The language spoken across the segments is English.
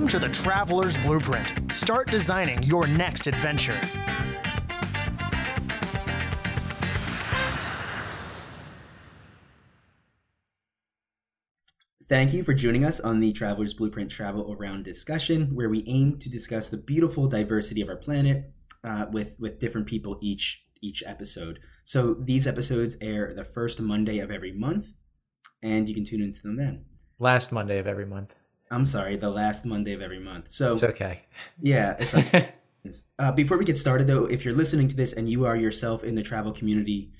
Welcome to the Traveler's Blueprint. Start designing your next adventure. Thank you for joining us on the Traveler's Blueprint Travel Around discussion, where we aim to discuss the beautiful diversity of our planet uh, with with different people each each episode. So these episodes air the first Monday of every month, and you can tune into them then. Last Monday of every month. I'm sorry, the last Monday of every month. So It's okay. yeah, it's like uh, before we get started though, if you're listening to this and you are yourself in the travel community,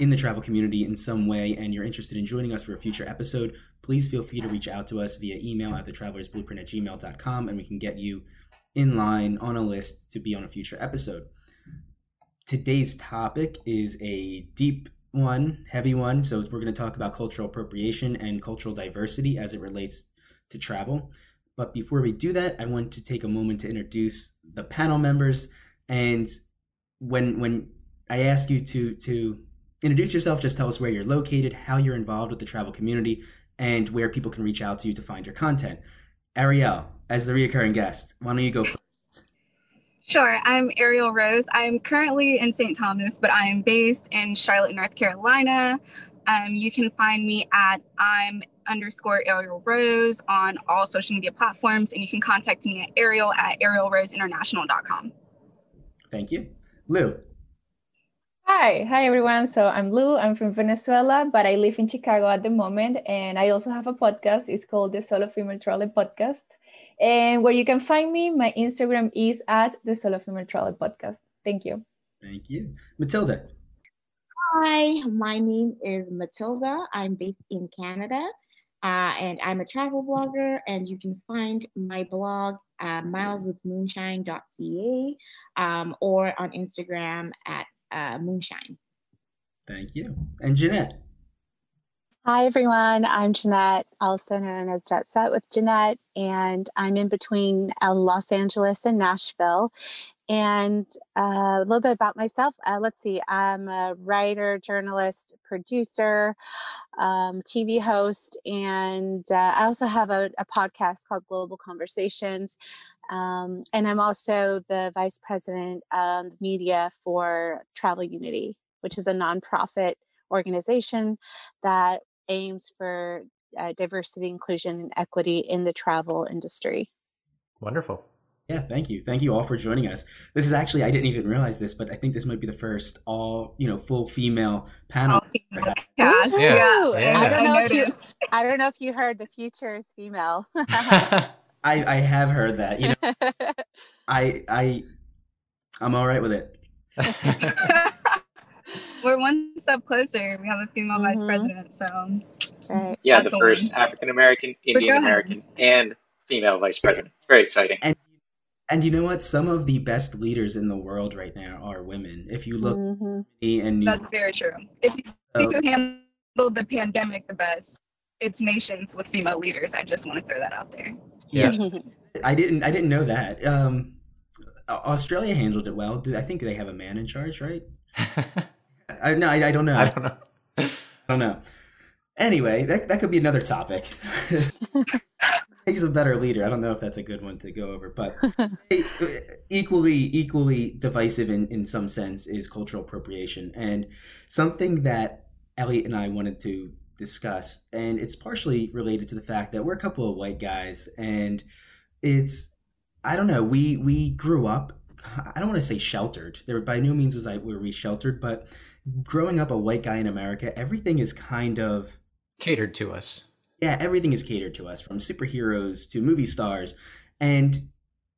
in the travel community in some way, and you're interested in joining us for a future episode, please feel free to reach out to us via email at thetravelersblueprint at gmail.com and we can get you in line on a list to be on a future episode. Today's topic is a deep one, heavy one. So we're going to talk about cultural appropriation and cultural diversity as it relates to travel. But before we do that, I want to take a moment to introduce the panel members. And when when I ask you to to introduce yourself, just tell us where you're located, how you're involved with the travel community, and where people can reach out to you to find your content. Ariel, as the recurring guest, why don't you go first? Sure, I'm Ariel Rose. I'm currently in St. Thomas, but I am based in Charlotte, North Carolina. Um, you can find me at I'm underscore Ariel Rose on all social media platforms, and you can contact me at Ariel at arielroseinternational.com. Thank you. Lou. Hi, hi everyone. So I'm Lou. I'm from Venezuela, but I live in Chicago at the moment, and I also have a podcast. It's called the Solo Female Travel Podcast. And where you can find me, my Instagram is at the Solo Female Travel Podcast. Thank you. Thank you. Matilda. Hi, my name is Matilda. I'm based in Canada, uh, and I'm a travel blogger. And you can find my blog at mileswithmoonshine.ca um, or on Instagram at uh, moonshine. Thank you. And Jeanette. Hi, everyone. I'm Jeanette, also known as Jet Set with Jeanette, and I'm in between uh, Los Angeles and Nashville. And uh, a little bit about myself. Uh, let's see, I'm a writer, journalist, producer, um, TV host, and uh, I also have a, a, podcast called Global Conversations. Um, and I'm also the vice president of media for Travel Unity, which is a nonprofit organization that aims for uh, diversity, inclusion, and equity in the travel industry. Wonderful. Yeah, thank you. Thank you all for joining us. This is actually I didn't even realize this, but I think this might be the first all, you know, full female panel. All. Yeah. Yeah. I don't know I if you I don't know if you heard the future is female. I, I have heard that. You know, I I I'm all right with it. We're one step closer. We have a female vice Mhm. president, so right. Yeah, That's the first. African American, Indian. American, and female vice president. It's very exciting. And and you know what? Some of the best leaders in the world right now are women. If you look Mhm. and New that's very true. If you see So- who handled the pandemic the best, it's nations with female leaders. I just want to throw that out there. Yeah. I didn't I didn't know that. Um, Australia handled it well. I think they have a man in charge, right? I, no, I, I don't know. I don't know. I don't know. Anyway, that, that could be another topic. He's a better leader. I don't know if that's a good one to go over, but equally equally divisive in, in some sense is cultural appropriation and something that Elliot and I wanted to discuss, and it's partially related to the fact that we're a couple of white guys, and it's I don't know we we grew up. I don't want to say sheltered. There by no means was I were we sheltered, but growing up a white guy in America, everything is kind of Catered to us. Yeah, everything is catered to us from superheroes to movie stars, and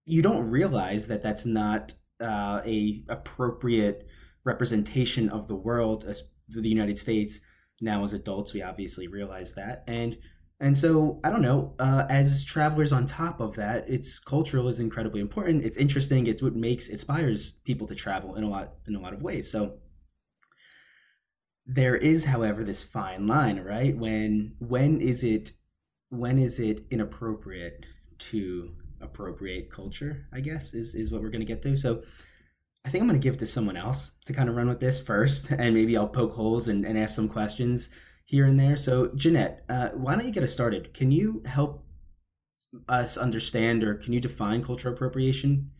you don't realize that that's not uh, a appropriate representation of the world as the United States. Now, as adults, we obviously realize that, and and so I don't know. Uh, as travelers, on top of that, it's cultural is incredibly important. It's interesting. It's what makes inspires people to travel in a lot in a lot of ways. So there is, however, this fine line, right? When when is it when is it inappropriate to appropriate culture? I guess is is what we're going to get to. So I think I'm going to give it to someone else to kind of run with this first, and maybe I'll poke holes and, and ask some questions here and there. So Jeanette, uh, why don't you get us started? Can you help us understand, or can you define cultural appropriation?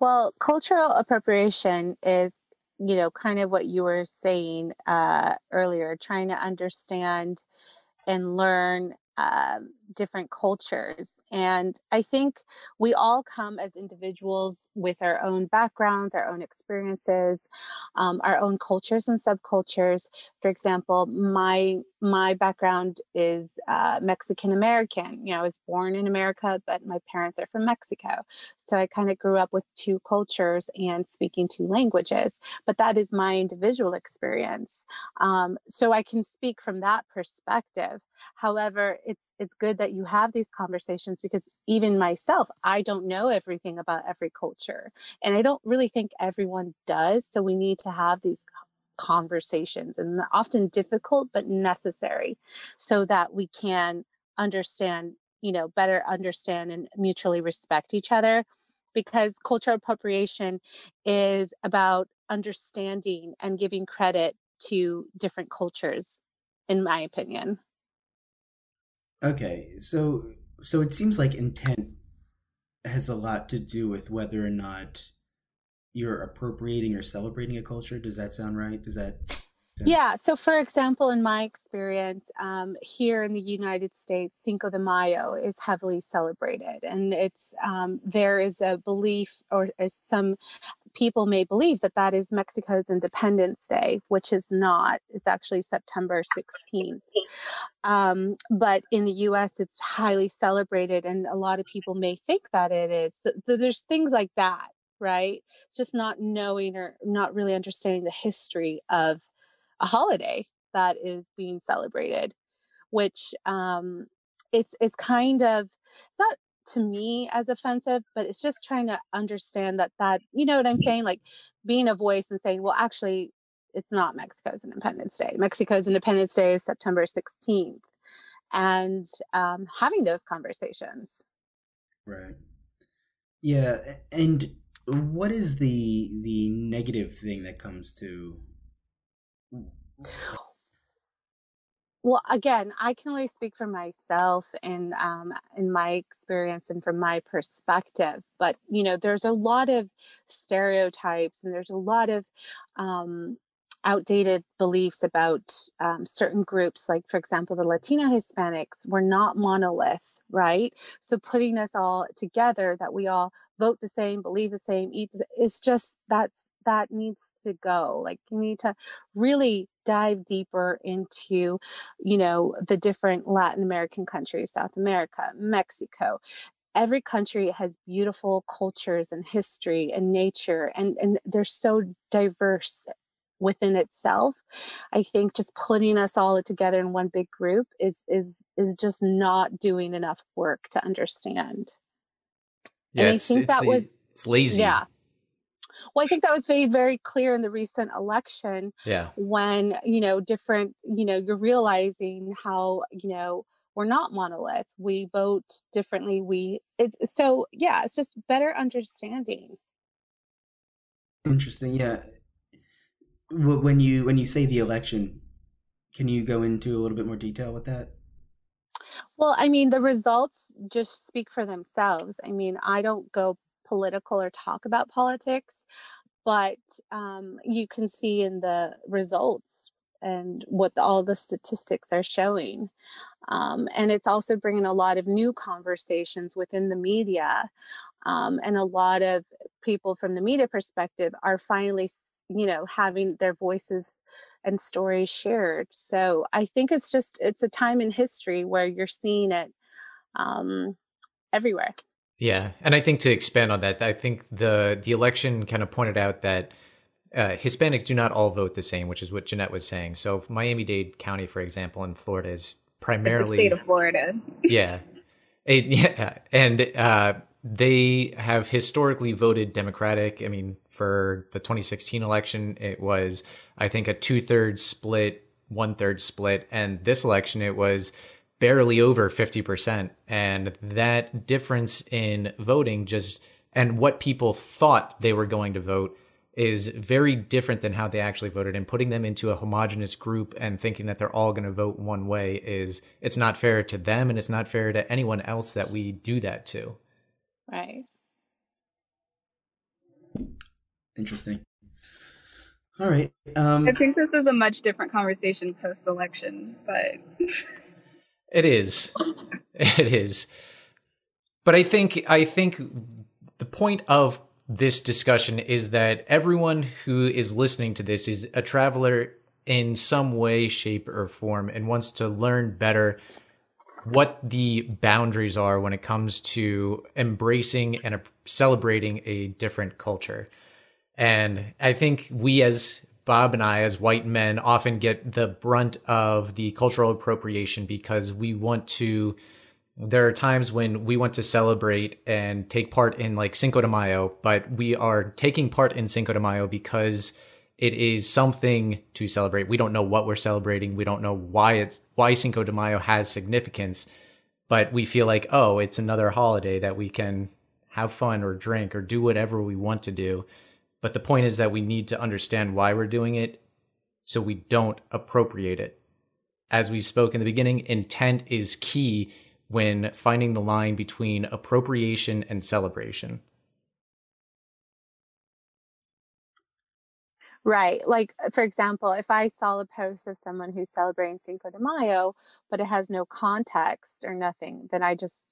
Well, cultural appropriation is, you know, kind of what you were saying uh, earlier, trying to understand and learn um, different cultures. And I think we all come as individuals with our own backgrounds, our own experiences, um, our own cultures and subcultures. For example, my my background is uh, Mexican American. You know, I was born in America, but my parents are from Mexico. So I kind of grew up with two cultures and speaking two languages. But that is my individual experience. Um, so I can speak from that perspective. However, it's it's good that you have these conversations because even myself, I don't know everything about every culture, and I don't really think everyone does. So we need to have these conversations, and often difficult but necessary, so that we can understand, you know, better understand and mutually respect each other. Because cultural appropriation is about understanding and giving credit to different cultures, in my opinion. Okay, so so it seems like intent has a lot to do with whether or not you're appropriating or celebrating a culture. Does that sound right? Does that? Yeah. So, for example, in my experience um, here in the United States, Cinco de Mayo is heavily celebrated, and it's um, there is a belief or, or some people may believe that that is Mexico's Independence Day, which is not. It's actually September 16th. Um, but in the US, it's highly celebrated, and a lot of people may think that it is. There's things like that, right? It's just not knowing or not really understanding the history of a holiday that is being celebrated, which um, it's it's kind of it's not to me as offensive, but it's just trying to understand that that you know what I'm saying, like being a voice and saying, well, actually, it's not Mexico's Independence Day. Mexico's Independence Day is September 16th, and um, having those conversations. Right. Yeah, and what is the the negative thing that comes to well again i can only speak for myself and um, in my experience and from my perspective but you know there's a lot of stereotypes and there's a lot of um, outdated beliefs about um, certain groups like for example the latino hispanics we're not monolith right? So putting us all together that we all vote the same believe the same eat the, it's just that's that needs to go. Like you need to really dive deeper into you know the different latin american countries south america mexico. Every country has beautiful cultures and history and nature and and they're so diverse within itself. I think just putting us all together in one big group is is is just not doing enough work to understand. Yeah, and i think that was it's lazy. Yeah well, I think that was very, very clear in the recent election. Yeah. When, you know, different, you know, you're realizing how, you know, we're not monolith. We vote differently. We, it's so, yeah, it's just better understanding. Interesting. Yeah. When you, when you say the election, can you go into a little bit more detail with that? Well, I mean, the results just speak for themselves. I mean, I don't go political or talk about politics, but um, you can see in the results and what all the statistics are showing. Um, and it's also bringing a lot of new conversations within the media. Um, and a lot of people from the media perspective are finally, you know, having their voices and stories shared. So I think it's just, it's a time in history where you're seeing it um, everywhere. Yeah, and I think to expand on that, I think the the election kind of pointed out that uh, Hispanics do not all vote the same, which is what Jeanette was saying. So Miami Dade County, for example, in Florida, is primarily the state of Florida. yeah, it, yeah, and uh, they have historically voted Democratic. I mean, for the 2016 election, it was I think a two thirds split, one third split, and this election it was barely over 50%. And that difference in voting just and what people thought they were going to vote is very different than how they actually voted. And putting them into a homogenous group and thinking that they're all going to vote one way is it's not fair to them and it's not fair to anyone else that we do that to. Right. Interesting. All right um I think this is a much different conversation post election, but it is it is but i think i think the point of this discussion is that everyone who is listening to this is a traveler in some way, shape, or form and wants to learn better what the boundaries are when it comes to embracing and celebrating a different culture. And I think we, as Bob and I, as white men, often get the brunt of the cultural appropriation because we want to there are times when we want to celebrate and take part in like Cinco de Mayo, but we are taking part in Cinco de Mayo because it is something to celebrate. We don't know what we're celebrating. We don't know why it's why Cinco de Mayo has significance, but we feel like, oh, it's another holiday that we can have fun or drink or do whatever we want to do. But the point is that we need to understand why we're doing it so we don't appropriate it. As we spoke in the beginning, intent is key when finding the line between appropriation and celebration. Right. Like, for example, if I saw a post of someone who's celebrating Cinco de Mayo, but it has no context or nothing, then I just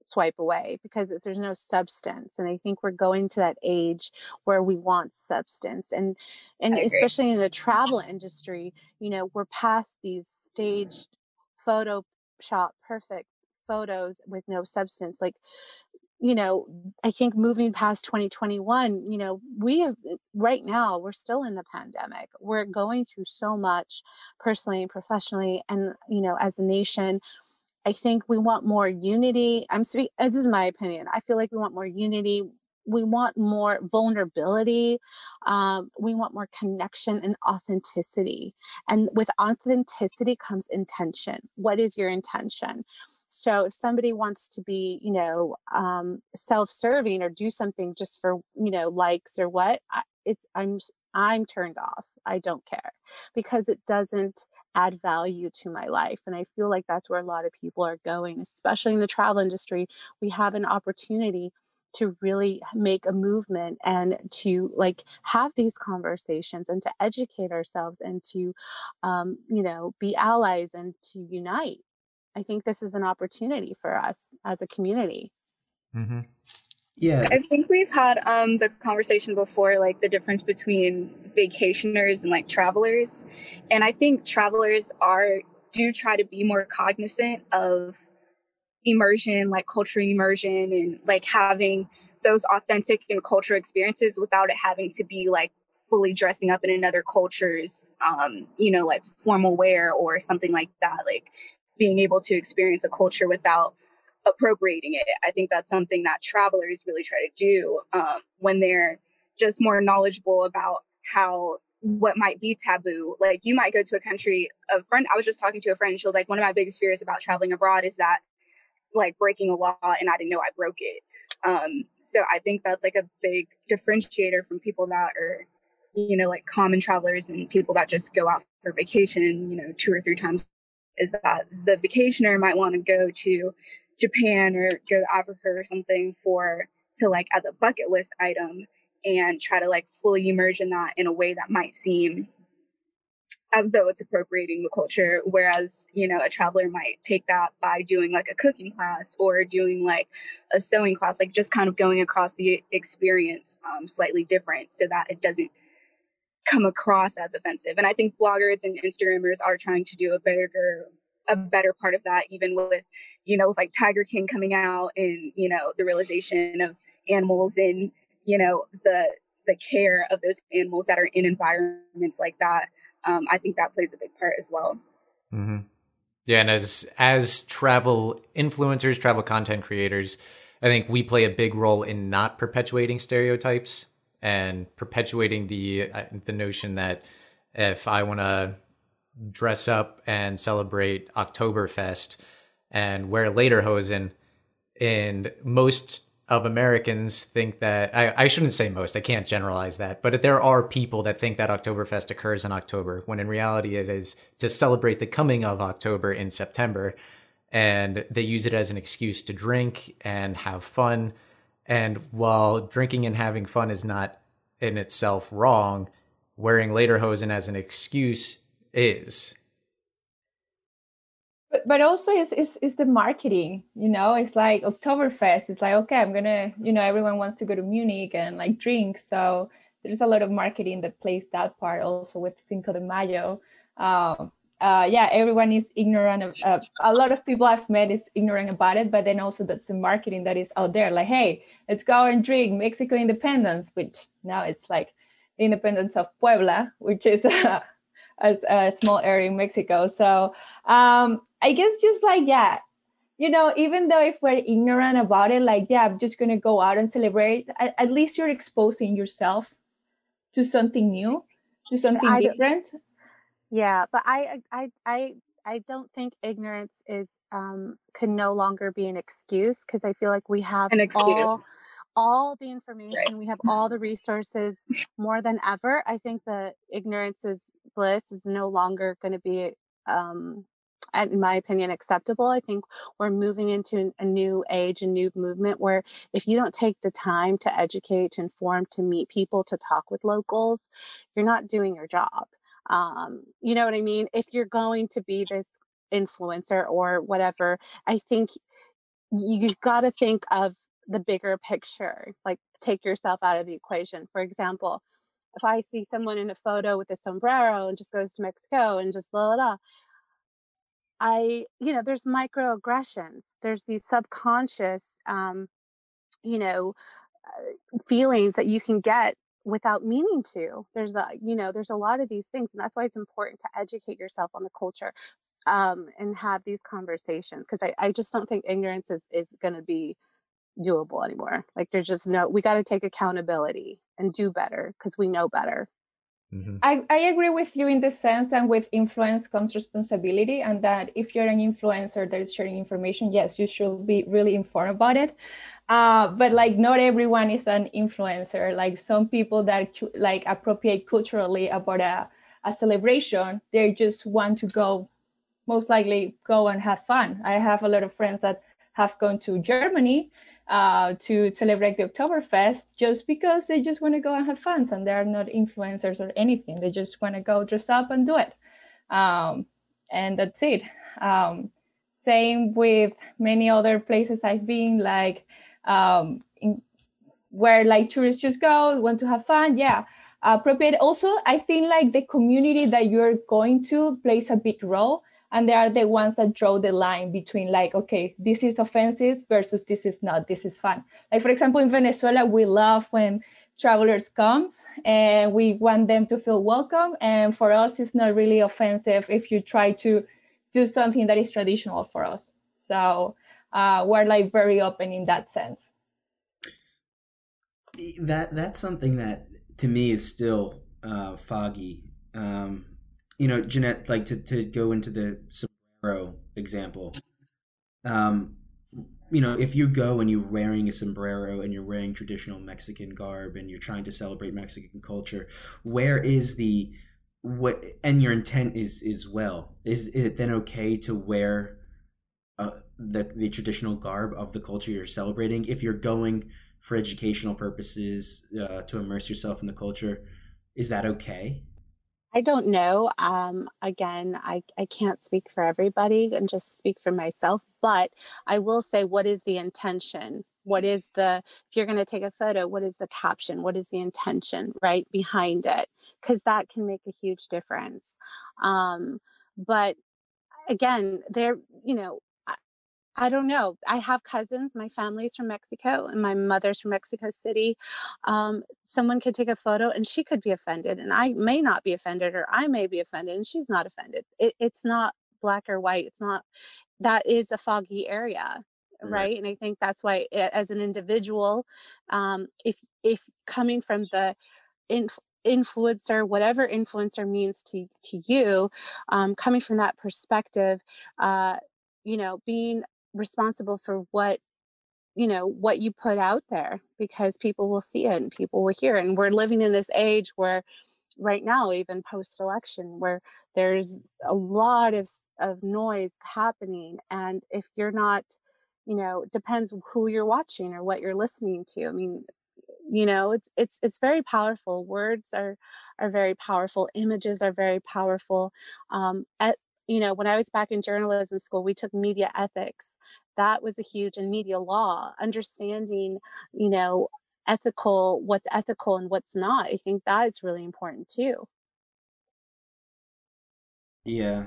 swipe away because there's no substance and i think we're going to that age where we want substance and and especially in the travel industry you know we're past these staged photo shot perfect photos with no substance like you know i think moving past 2021 you know we have eh, right now we're still in the pandemic we're going through so much personally and professionally and you know as a nation i think we want more unity i'm speaking this is my opinion i feel like we want more unity we want more vulnerability um, we want more connection and authenticity and with authenticity comes intention what is your intention? So if somebody wants to be you know um, self-serving or do something just for you know likes or what it's i'm i'm turned off i don't care because it doesn't add value to my life and i feel like that's where a lot of people are going especially in the travel industry we have an opportunity to really make a movement and to like have these conversations and to educate ourselves and to um, you know be allies and to unite i think this is an opportunity for us as a community mm-hmm. Yeah I think we've had um, the conversation before, like the difference between vacationers and like travelers. And I think travelers are do try to be more cognizant of immersion, like cultural immersion, and like having those authentic and cultural experiences without it having to be like fully dressing up in another culture's, um, you know, like formal wear or something like that. Like being able to experience a culture without appropriating it. I think that's something that travelers really try to do um, when they're just more knowledgeable about how what might be taboo. Like you might go to a country, a friend, I was just talking to a friend, she was like, one of my biggest fears about traveling abroad is that like breaking a law and I didn't know I broke it. Um, so I think that's like a big differentiator from people that are, you know, like common travelers and people that just go out for vacation, you know, two or three times is that the vacationer might want to go to Japan or go to Africa or something for to like as a bucket list item and try to like fully immerse in that in a way that might seem as though it's appropriating the culture. Whereas you know a traveler might take that by doing like a cooking class or doing like a sewing class like just kind of going across the experience um, slightly different so that it doesn't come across as offensive. And i think bloggers and instagrammers are trying to do a better a better part of that even with you know with like tiger king coming out and you know the realization of animals and you know the the care of those animals that are in environments like that um, I think that plays a big part as well. Mm-hmm. Yeah, and as as travel influencers, travel content creators, I think we play a big role in not perpetuating stereotypes and perpetuating the uh, the notion that if I want to dress up and celebrate Oktoberfest and wear lederhosen, and most of Americans think that I, I shouldn't say most, I can't generalize that, but there are people that think that Oktoberfest occurs in October when in reality it is to celebrate the coming of October in September. And they use it as an excuse to drink and have fun. And while drinking and having fun is not in itself wrong, wearing lederhosen as an excuse is. But, but also it's, it's, it's the marketing you know? It's like oktoberfest. It's like okay i'm gonna you know everyone wants to go to munich and like drink. So there's a lot of marketing that plays that part also with cinco de mayo. Uh, uh, yeah everyone is ignorant of uh, a lot of people i've met is ignorant about it but then also that's the marketing that is out there. Like hey let's go and drink mexico independence which now it's like the independence of puebla which is a, a small area in mexico so um, I guess just like, yeah, you know, even though if we're ignorant about it, like, yeah, I'm just going to go out and celebrate, at, at, least you're exposing yourself to something new, to something different. Yeah, but I, I, I, I don't think ignorance is, um, can no longer be an excuse because I feel like we have an excuse. all, all the information, right. we have all the resources more than ever. I think the ignorance is bliss is no longer going to be um, in my opinion, acceptable. I think we're moving into a new age, a new movement where if you don't take the time to educate, to inform, to meet people, to talk with locals, you're not doing your job. Um, you know what I mean? If you're going to be this influencer or whatever, I think you got to think of the bigger picture, like take yourself out of the equation. For example, if I see someone in a photo with a sombrero and just goes to Mexico and just la la blah I, you know, there's microaggressions. There's these subconscious, um, you know, uh, feelings that you can get without meaning to. There's a, you know, there's a lot of these things, and that's why it's important to educate yourself on the culture um, and have these conversations because I, I just don't think ignorance is is going to be doable anymore. Like there's just no, we got to take accountability and do better because we know better. Mm-hmm. I, I agree with you in the sense that with influence comes responsibility, and that if you're an influencer that is sharing information, yes, you should be really informed about it. Uh, but like, not everyone is an influencer. Like, some people that like appropriate culturally about a, a celebration, they just want to go, most likely go and have fun. I have a lot of friends that have gone to Germany uh, to celebrate the Oktoberfest just because they just want to go and have fun and they're not influencers or anything. They just want to go dress up and do it. Um, and that's it. Um, same with many other places I've been, like um, in, where like tourists just go, want to have fun. Yeah, appropriate. Also, I think like the community that you're going to plays a big role and they are the ones that draw the line between like okay this is offensive versus this is not this is fun. Like for example in venezuela we love when travelers comes and we want them to feel welcome. And for us it's not really offensive if you try to do something that is traditional for us. So uh, we're like very open in that sense. That that's something that to me is still uh, foggy. Um, you know, Jeanette, like to, to go into the sombrero example, um, you know, if you go and you're wearing a sombrero and you're wearing traditional Mexican garb and you're trying to celebrate Mexican culture, where is the what and your intent is is well is it then okay to wear uh, the the traditional garb of the culture you're celebrating? If you're going for educational purposes uh, to immerse yourself in the culture is that okay I don't know. Um, again, I, I can't speak for everybody and just speak for myself, but I will say what is the intention? What is the, if you're going to take a photo, what is the caption? What is the intention, right, behind it? Because that can make a huge difference. Um, but again, there, you know, I don't know. I have cousins. My family's from Mexico and my mother's from Mexico City. Um, someone could take a photo and she could be offended, and I may not be offended, or I may be offended, and she's not offended. It, it's not black or white. It's not, that is a foggy area. Right. right. And I think that's why, as an individual, um, if if coming from the inf- influencer whatever influencer means to to you um, coming from that perspective uh, you know being responsible for what you know what you put out there because people will see it and people will hear it. and we're living in this age where right now even post election where there's a lot of of noise happening and if you're not you know depends who you're watching or what you're listening to i mean you know it's it's it's very powerful words are are very powerful images are very powerful um at, you know when i was back in journalism school we took media ethics. That was a huge and media law understanding you know ethical what's ethical and what's not i think that is really important too. Yeah.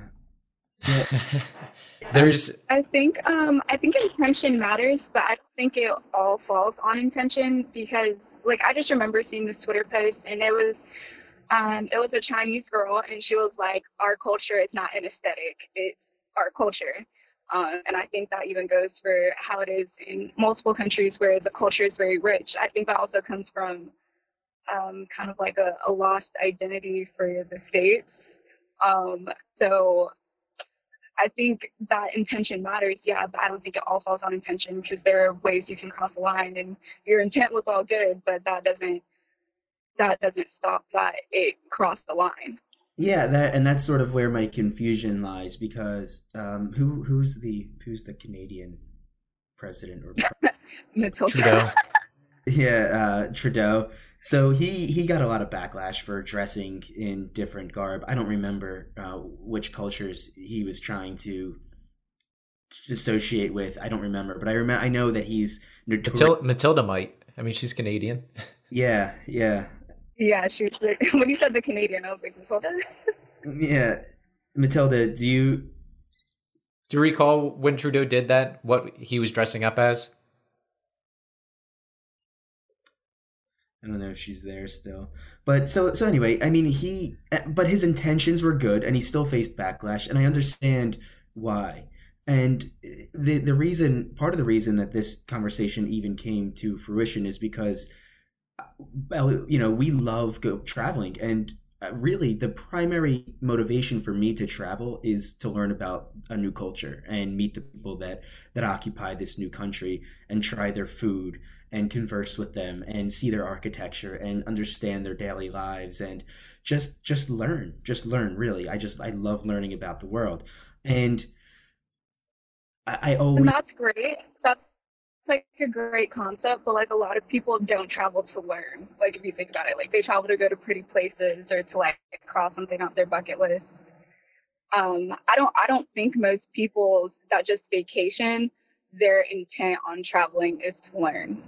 There's I think um I think intention matters, but I don't think it all falls on intention because like I just remember seeing this Twitter post and it was um it was a Chinese girl and she was like our culture is not an aesthetic, it's our culture. Um, and I think that even goes for how it is in multiple countries where the culture is very rich. I think that also comes from um, kind of like a, a lost identity for the states. Um, so I think that intention matters, yeah, but I don't think it all falls on intention because there are ways you can cross the line and your intent was all good, but that doesn't that doesn't stop that it crossed the line. Yeah, that and that's sort of where my confusion lies because um, who who's the who's the Canadian president or Matilda. Trudeau. yeah uh, Trudeau. So he he got a lot of backlash for dressing in different garb. I don't remember uh, which cultures he was trying to associate with. I don't remember, but I remember I know that he's notorious. Matilda, Matilda might. I mean, she's Canadian. Yeah, yeah, Yeah, she when you said the Canadian, I was like, Matilda? yeah. Matilda, do you Do you recall when Trudeau did that? What he was dressing up as? I don't know if she's there still. But so so anyway, I mean he but his intentions were good and he still faced backlash and I understand why. And the the reason part of the reason that this conversation even came to fruition is because well, you know, we love go traveling and uh, really the primary motivation for me to travel is to learn about a new culture and meet the people that that occupy this new country and try their food and converse with them and see their architecture and understand their daily lives and just just learn just learn really i just i love learning about the world and i, I always And that's great. That's like a great concept, but like a lot of people don't travel to learn. Like if you think about it, like they travel to go to pretty places or to like cross something off their bucket list. Um, I don't I don't think most people's that just vacation, their intent on traveling is to learn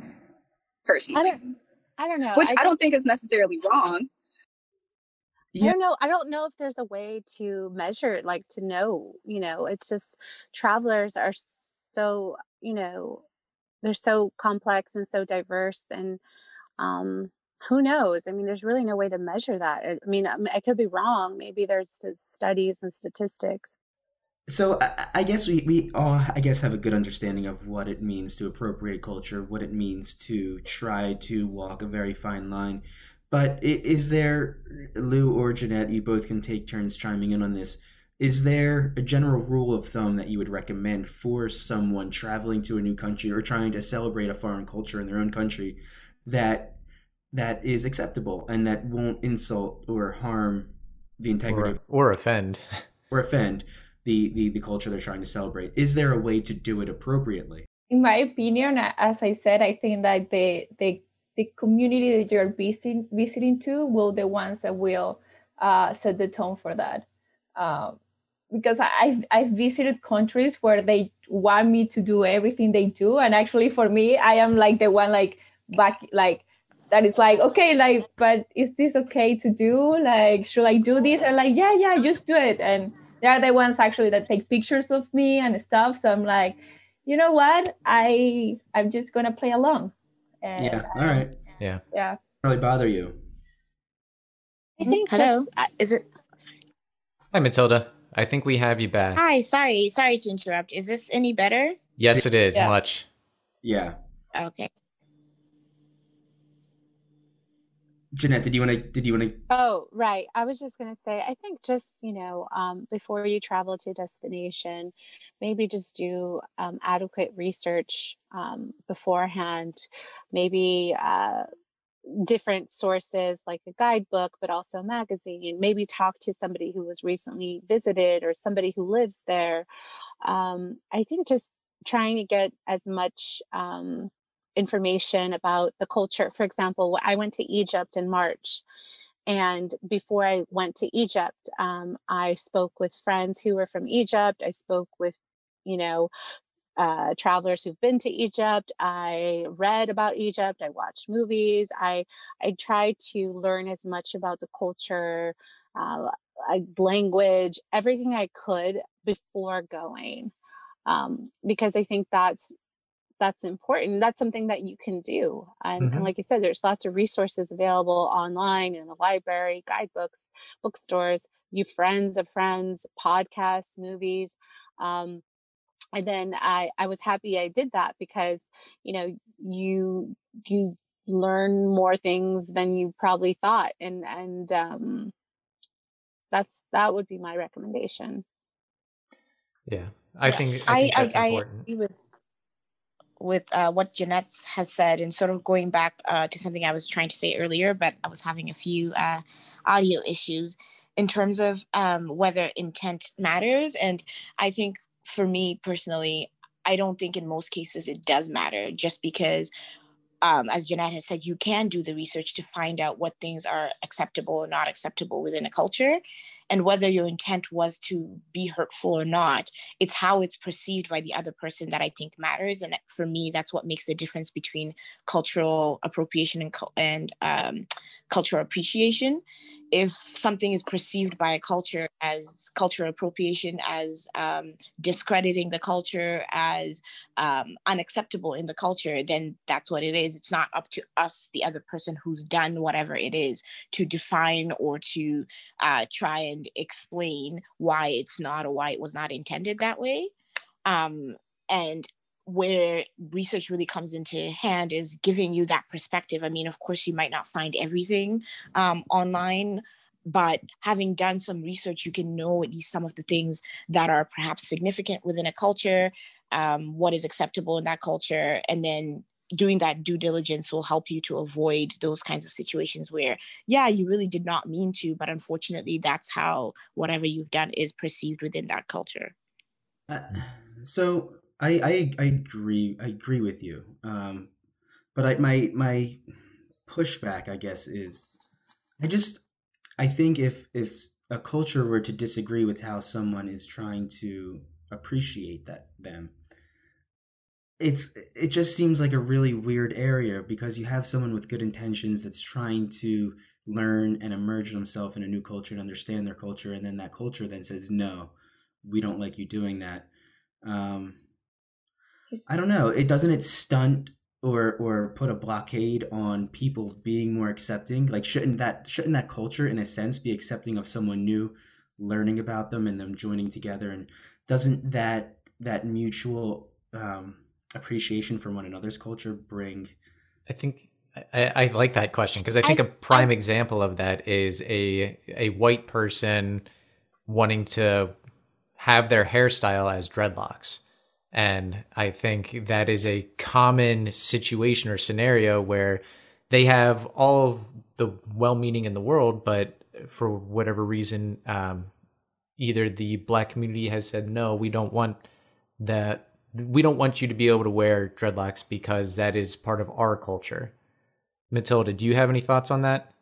personally. i don't i don't know Which I, just- don't think is necessarily wrong. I don't know. I don't know if there's a way to measure, it, like to know, you know, it's just travelers are so, you know, they're so complex and so diverse and um who knows? I mean, there's really no way to measure that. I mean, I, I could be wrong. Maybe there's studies and statistics. So I, I guess we, we all I guess have a good understanding of what it means to appropriate culture, what it means to try to walk a very fine line. But is there, Lou or Jeanette, you both can take turns chiming in on this. Is there a general rule of thumb that you would recommend for someone traveling to a new country or trying to celebrate a foreign culture in their own country that that is acceptable and that won't insult or harm the integrity of Or, or offend. or offend the, the the culture they're trying to celebrate is there a way to do it appropriately in my opinion, as I said, I think that the the the community that you're visiting visiting to will the ones that will uh, set the tone for that. Um, because I- I've I've visited countries where they want me to do everything they do, and actually for me, I am like the one like back like that is like okay like but is this okay to do? Like should i do this? And like yeah yeah just do it. And they are the ones actually that take pictures of me and stuff. So i'm like you know what? I i'm just gonna play along. And yeah all right. Yeah. yeah. Really bother you. I think Hello? just, uh, is it, Hi, Matilda. I think we have you back. Hi, sorry, sorry to interrupt. Is this any better? Yes, it is. Yeah. Much. yeah Okay. Jeanette, did you want to? Did you want to? Oh, right. I was just going to say, I think just you know, um, before you travel to a destination, maybe just do um, adequate research um, beforehand. Maybe uh, different sources like a guidebook, but also a magazine. Maybe talk to somebody who was recently visited or somebody who lives there. Um, I think just trying to get as much um, information about the culture. For example, I went to Egypt in March. And before I went to Egypt, um, I spoke with friends who were from Egypt. I spoke with, you know, uh, travelers who've been to Egypt. I read about Egypt. I watched movies. I I tried to learn as much about the culture, uh, language, everything I could before going, um, because I think that's that's important. That's something that you can do. And, mm-hmm. and, like you said, there's lots of resources available online in the library, guidebooks, bookstores, you friends of friends, podcasts, movies. Um, and then I, I was happy I did that because, you know, you, you learn more things than you probably thought. And, and, um, that's, that would be my recommendation. Yeah. I think, I, think I, I, I agree with, with uh, what Jeanette has said and sort of going back uh, to something I was trying to say earlier, but I was having a few uh, audio issues in terms of um, whether intent matters. And I think for me personally, I don't think in most cases it does matter just because um, as Jeanette has said, you can do the research to find out what things are acceptable or not acceptable within a culture. And whether your intent was to be hurtful or not, it's how it's perceived by the other person that I think matters. And for me, that's what makes the difference between cultural appropriation and, and um, cultural appreciation if something is perceived by a culture as cultural appropriation, as um, discrediting the culture, as um, unacceptable in the culture, then that's what it is. It's not up to us, the other person who's done whatever it is, to define or to uh, try and explain why it's not or why it was not intended that way. Um, and where research really comes into hand is giving you that perspective. I mean, of course, you might not find everything um, online, but having done some research, you can know at least some of the things that are perhaps significant within a culture, um, what is acceptable in that culture, and then doing that due diligence will help you to avoid those kinds of situations where yeah you really did not mean to but unfortunately that's how whatever you've done is perceived within that culture uh, so I, I I agree. I agree with you. Um, but I, my my pushback, I guess, is I just I think if if a culture were to disagree with how someone is trying to appreciate that them, it's it just seems like a really weird area because you have someone with good intentions that's trying to learn and immerse themselves in a new culture and understand their culture, and then that culture then says no, we don't like you doing that. Um, I don't know. It doesn't it stunt or or put a blockade on people being more accepting? Like shouldn't that shouldn't that culture in a sense be accepting of someone new, learning about them and them joining together and doesn't that that mutual um, appreciation for one another's culture bring I think I, I like that question because I think I, a prime I, example of that is a a white person wanting to have their hairstyle as dreadlocks and I think that is a common situation or scenario where they have all of the well meaning in the world, but for whatever reason, um, either the black community has said, no, we don't want that. We don't want you to be able to wear dreadlocks because that is part of our culture. Matilda, do you have any thoughts on that?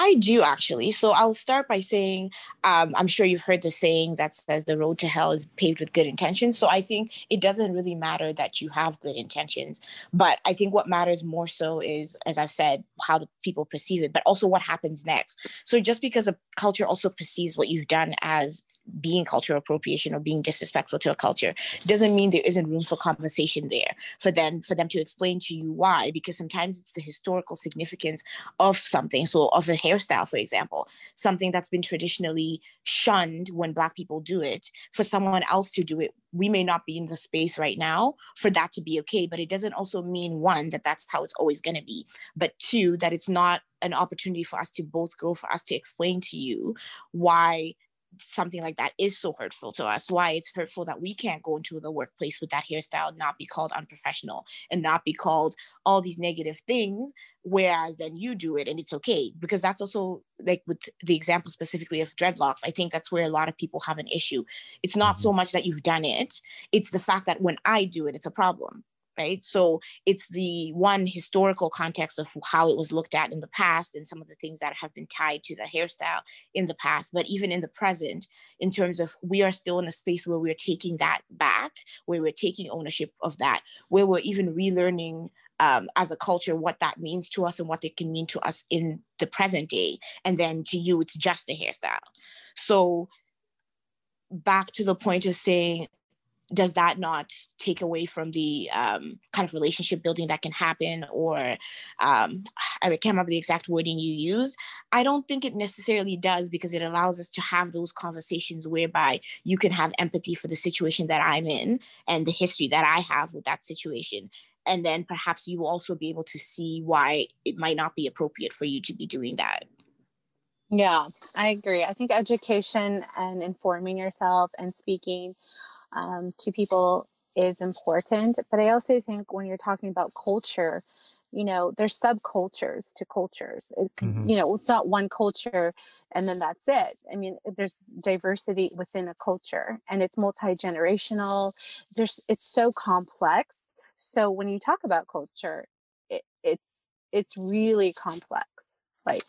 I do actually. So I'll start by saying um, I'm sure you've heard the saying that says the road to hell is paved with good intentions. So I think it doesn't really matter that you have good intentions. But I think what matters more so is, as I've said, how the people perceive it, but also what happens next. So just because a culture also perceives what you've done as being cultural appropriation or being disrespectful to a culture doesn't mean there isn't room for conversation there for them for them to explain to you why because sometimes it's the historical significance of something. So of a hairstyle for example something that's been traditionally shunned when black people do it for someone else to do it we may not be in the space right now for that to be okay but it doesn't also mean one that that's how it's always going to be but two that it's not an opportunity for us to both grow for us to explain to you why something like that is so hurtful to us why it's hurtful that we can't go into the workplace with that hairstyle not be called unprofessional and not be called all these negative things whereas then you do it and it's okay because that's also like with the example specifically of dreadlocks i think that's where a lot of people have an issue it's not so mm-hmm. much that you've done it it's the fact that when i do it it's a problem right? So it's the one historical context of how it was looked at in the past and some of the things that have been tied to the hairstyle in the past. But even in the present, in terms of we are still in a space where we're taking that back, where we're taking ownership of that, where we're even relearning um, as a culture what that means to us and what it can mean to us in the present day. And then to you, it's just a hairstyle. So back to the point of saying does that not take away from the um, kind of relationship building that can happen or um, i can't remember the exact wording you use. I don't think it necessarily does because it allows us to have those conversations whereby you can have empathy for the situation that i'm in and the history that i have with that situation. And then perhaps you will also be able to see why it might not be appropriate for you to be doing that. Yeah i agree. I think education and informing yourself and speaking um, to people is important. But I also think when you're talking about culture, you know, there's subcultures to cultures. It, mm-hmm. You know, it's not one culture and then that's it. I mean, there's diversity within a culture and it's multi generational. There's it's so complex. So when you talk about culture, it, it's it's really complex. Like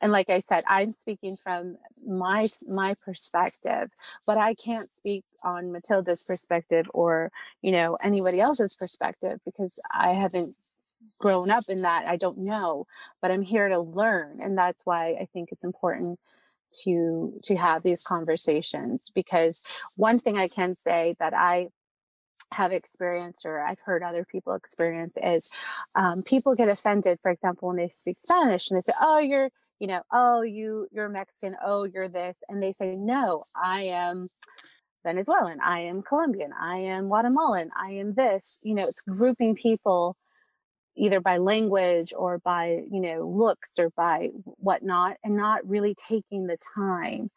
and like i said i'm speaking from my my perspective but i can't speak on matilda's perspective or you know anybody else's perspective because i haven't grown up in that i don't know but i'm here to learn and that's why i think it's important to to have these conversations because one thing i can say that i have experienced or I've heard other people experience is um, people get offended, for example, when they speak Spanish and they say, "Oh, you're you know, oh, you you're Mexican, oh, you're this, and they say, no, I am Venezuelan, I am Colombian, I am Guatemalan, I am this. You know, it's grouping people either by language or by you know looks or by whatnot, and not really taking the time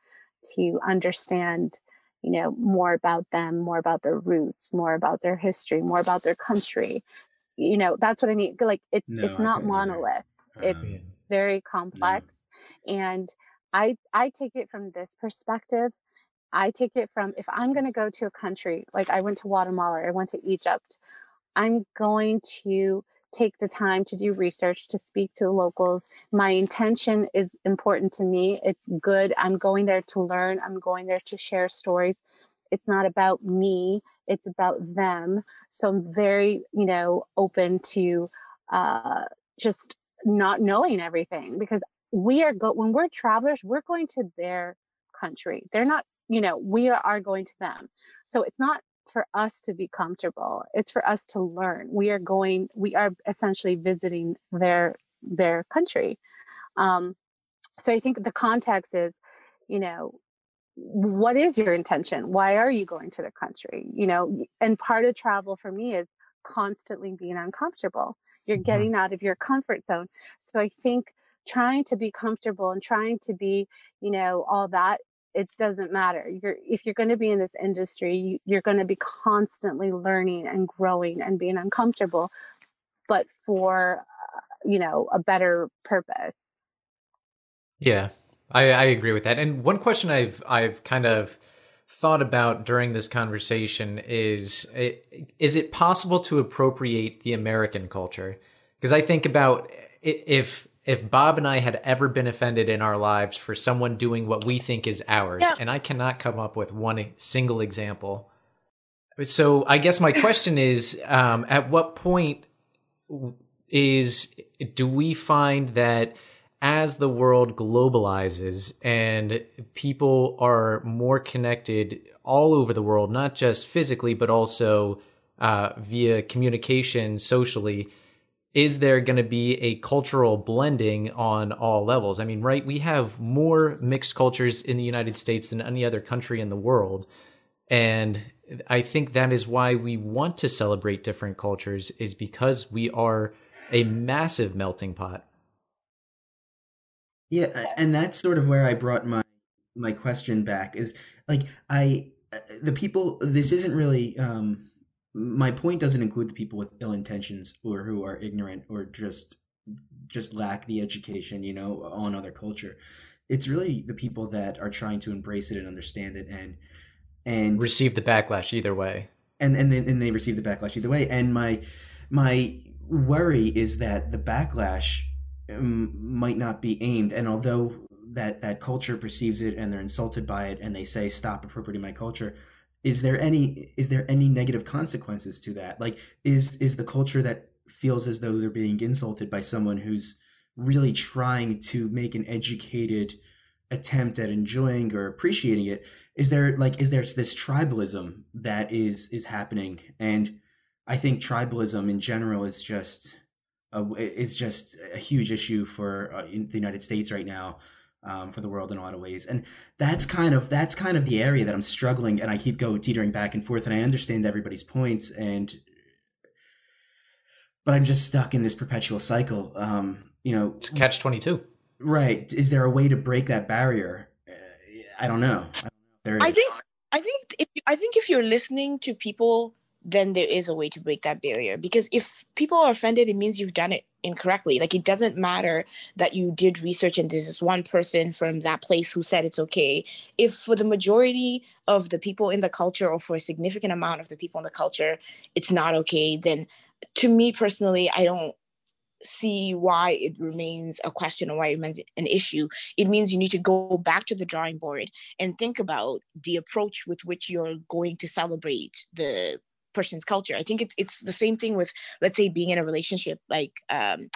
to understand you know more about them more about their roots more about their history more about their country you know that's what i mean like it's no, it's not monolith it's very complex and i i take it from this perspective i take it from if i'm going to go to a country like i went to guatemala i went to egypt i'm going to take the time to do research to speak to the locals my intention is important to me it's good i'm going there to learn i'm going there to share stories it's not about me it's about them so i'm very you know open to uh, just not knowing everything because we are go when we're travelers we're going to their country. They're not you know we are going to them. So it's not for us to be comfortable. It's for us to learn. We are going we are essentially visiting their their country. Um so i think the context is you know what is your intention? Why are you going to the country? You know and part of travel for me is constantly being uncomfortable. You're mm-hmm. getting out of your comfort zone. So I think trying to be comfortable and trying to be, you know, all that it doesn't matter. You're if you're going to be in this industry, you, are going to be constantly learning and growing and being uncomfortable, but for uh, you know a better purpose. Yeah, I, I agree with that. And one question I've I've kind of thought about during this conversation is is it possible to appropriate the American culture? Because I think about if if Bob and I had ever been offended in our lives for someone doing what we think is ours, yeah. and I cannot come up with one single example. So I guess my question is, um, at what point is do we find that as the world globalizes and people are more connected all over the world, not just physically, but also uh, via communication socially, is there going to be a cultural blending on all levels? I mean, right, we have more mixed cultures in the United States than any other country in the world. And I think that is why we want to celebrate different cultures, is because we are a massive melting pot. Yeah, and that's sort of where I brought my my question back is like I uh, the people this isn't really um my point doesn't include the people with ill intentions or who are ignorant or just just lack the education you know on other culture. It's really the people that are trying to embrace it and understand it and and receive the backlash either way. And and they, and they receive the backlash either way. And my my worry is that the backlash might not be aimed. And although that that culture perceives it and they're insulted by it and they say stop appropriating my culture is there any is there any negative consequences to that? Like is is the culture that feels as though they're being insulted by someone who's really trying to make an educated attempt at enjoying or appreciating it is there like is there this tribalism that is is happening? And i think tribalism in general is just a, is just a huge issue for uh, in the united states right now um, for the world in a lot of ways. And that's kind of that's kind of the area that I'm struggling, and I keep going teetering back and forth. And I understand everybody's points, and but I'm just stuck in this perpetual cycle. Um, you know, it's catch twenty two. Right? Is there a way to break that barrier? Uh, I don't know. I, I think I think if I think if you're listening to people then there is a way to break that barrier. Because if people are offended, it means you've done it incorrectly. Like it doesn't matter that you did research and there's this one person from that place who said it's okay. If for the majority of the people in the culture or for a significant amount of the people in the culture, it's not okay, then to me personally, I don't see why it remains a question or why it remains an issue. It means you need to go back to the drawing board and think about the approach with which you're going to celebrate the person's culture. I think it, it's the same thing with, let's say, being in a relationship, like um,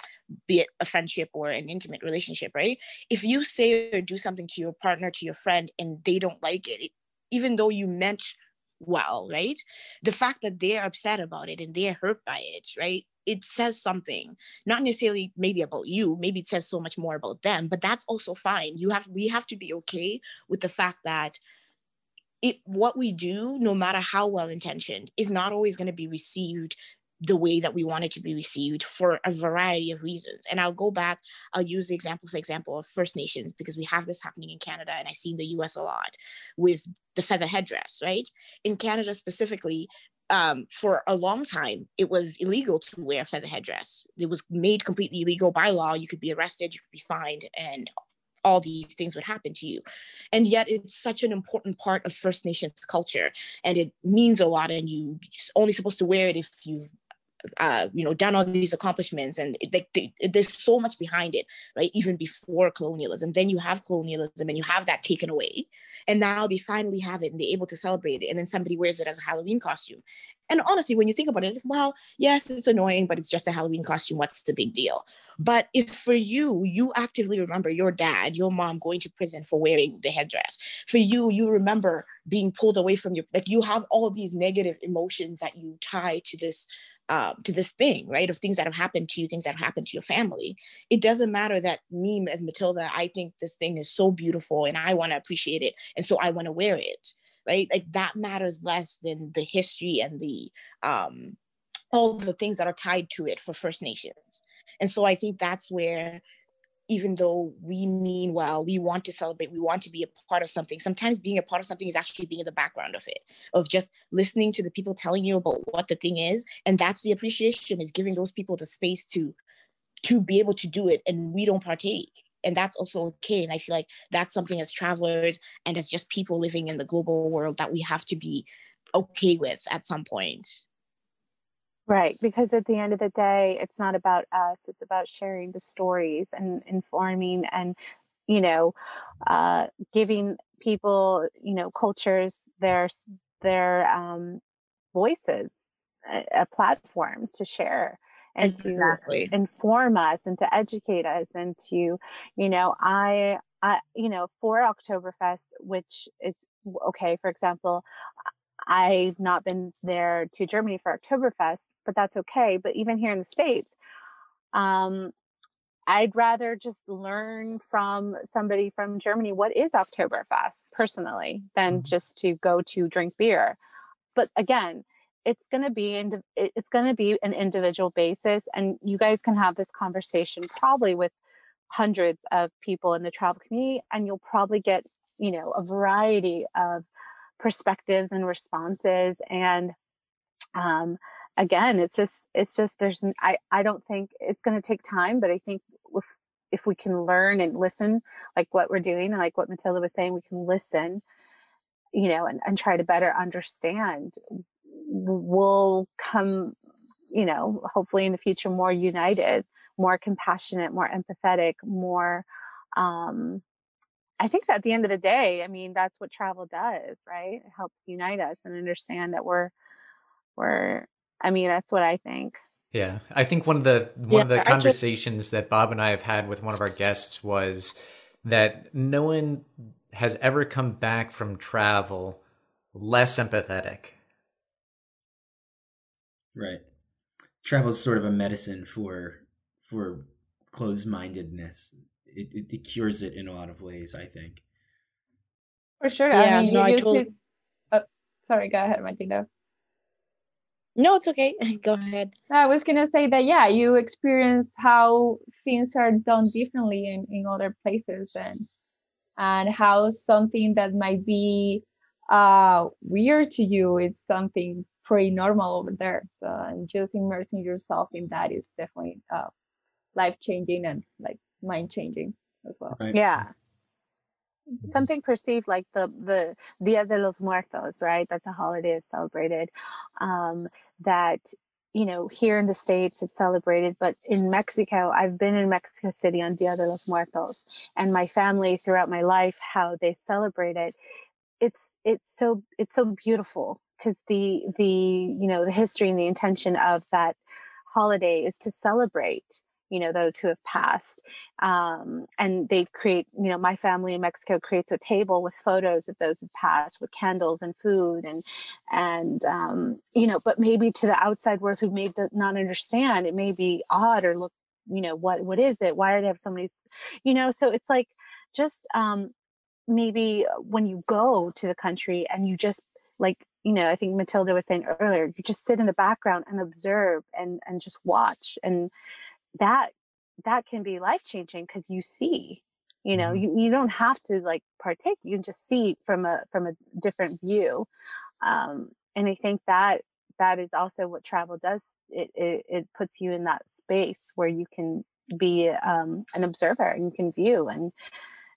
be it a friendship or an intimate relationship, right? If you say or do something to your partner, to your friend, and they don't like it, it even though you meant well, right? The fact that they're upset about it and they're hurt by it, right? It says something, not necessarily maybe about you, maybe it says so much more about them, but that's also fine. You have, we have to be okay with the fact that it what we do no matter how well intentioned is not always going to be received the way that we want it to be received for a variety of reasons. And I'll go back, I'll use the example, for example, of First Nations, because we have this happening in Canada and I see in the US a lot with the feather headdress, right? In Canada specifically, um, for a long time, it was illegal to wear a feather headdress. It was made completely illegal by law. You could be arrested, you could be fined, and all these things would happen to you. And yet it's such an important part of First Nations culture and it means a lot and you just only supposed to wear it if you've uh, you know, done all these accomplishments, and it, they, there's so much behind it, right? Even before colonialism, then you have colonialism, and you have that taken away, and now they finally have it, and they're able to celebrate it, and then somebody wears it as a Halloween costume. And honestly, when you think about it, it's like, well, yes, it's annoying, but it's just a Halloween costume. What's the big deal? But if for you, you actively remember your dad, your mom going to prison for wearing the headdress. For you, you remember being pulled away from your like you have all these negative emotions that you tie to this um, to this thing, right? Of things that have happened to you, things that have happened to your family. It doesn't matter that me as Matilda, I think this thing is so beautiful and I want to appreciate it. And so I want to wear it, right? Like that matters less than the history and the, um, all the things that are tied to it for First Nations. And so I think that's where even though we mean well, we want to celebrate, we want to be a part of something. Sometimes being a part of something is actually being in the background of it, of just listening to the people telling you about what the thing is. And that's the appreciation is giving those people the space to to be able to do it and we don't partake. And that's also okay. And I feel like that's something as travelers and as just people living in the global world that we have to be okay with at some point. Right, because at the end of the day, it's not about us, it's about sharing the stories and informing and, you know, uh, giving people, you know, cultures their, their um, voices, a, a platform to share. And exactly. to inform us and to educate us and to you know i i you know for oktoberfest which it's okay for example i've not been there to germany for oktoberfest but that's okay but even here in the states um I'd rather just learn from somebody from Germany what is Oktoberfest personally than mm-hmm. just to go to drink beer. But again, it's going to be it's going to be an individual basis and you guys can have this conversation probably with hundreds of people in the travel community and you'll probably get, you know, a variety of perspectives and responses and um again it's just it's just there's i i don't think it's going to take time but i think if if we can learn and listen like what we're doing and like what matilda was saying we can listen you know and, and try to better understand we'll come you know hopefully in the future more united more compassionate more empathetic more um i think that at the end of the day i mean that's what travel does right it helps unite us and understand that we're we're I mean, that's what I think. Yeah, I think one of the one yeah, of the conversations just... that Bob and I have had with one of our guests was that no one has ever come back from travel less empathetic. Right. Travel is sort of a medicine for for closed mindedness. It, it, it cures it in a lot of ways. I think. For sure. Yeah, I mean, no, you I told... it... oh, sorry. Go ahead, Martina. No, it's okay. Go ahead. I was gonna say that yeah, you experience how things are done differently in, in other places and and how something that might be uh weird to you is something pretty normal over there. So and just immersing yourself in that is definitely uh life changing and like mind changing as well. Right. Yeah something perceived like the the Dia de los Muertos, right? That's a holiday that's celebrated. Um, that you know here in the states it's celebrated, but in Mexico, I've been in Mexico City on Dia de los Muertos, and my family throughout my life how they celebrate it. It's it's so it's so beautiful because the the you know the history and the intention of that holiday is to celebrate you know those who have passed um, and they create you know my family in mexico creates a table with photos of those who passed with candles and food and and um, you know but maybe to the outside world who may not understand it may be odd or look you know what what is it? Why do they have so many you know so it's like just um maybe when you go to the country and you just like you know i think matilda was saying earlier you just sit in the background and observe and and just watch and that that can be life changing because you see you know mm-hmm. you, you don't have to like partake you can just see from a from a different view um and i think that that is also what travel does it it, it puts you in that space where you can be um an observer and you can view and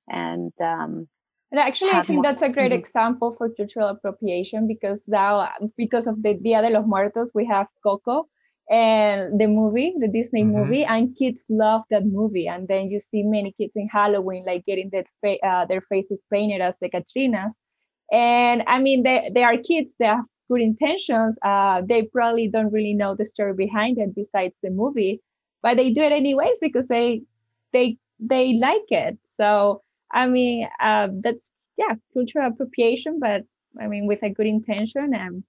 and um and actually, I think that's a great mm-hmm. example for cultural appropriation because now, because of the Dia de los Muertos, we have Coco, and the movie, the Disney mm-hmm. movie, and kids love that movie. And then you see many kids in Halloween like getting their fa- uh, their faces painted as the Catrinas. And I mean, they they are kids. They have good intentions. Uh, they probably don't really know the story behind it besides the movie, but they do it anyways because they they they like it. So I mean, uh, that's yeah, cultural appropriation, but I mean, with a good intention and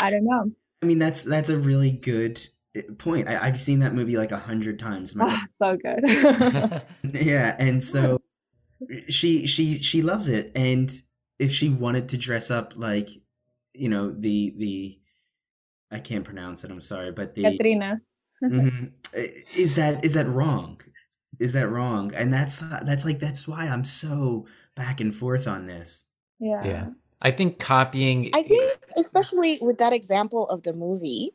I don't know. I mean, that's that's a really good eh, point. I, have seen that movie like a hundred times. Oh, so good. yeah, and so she she she loves it, and if she wanted to dress up like, you know, the the I can't pronounce it. I'm sorry, but the Catrina. mm-hmm, eh, is that is that wrong? Is that wrong? And that's that's like that's why I'm so back and forth on this. Yeah. Yeah. I think copying. I think, especially with that example of the movie,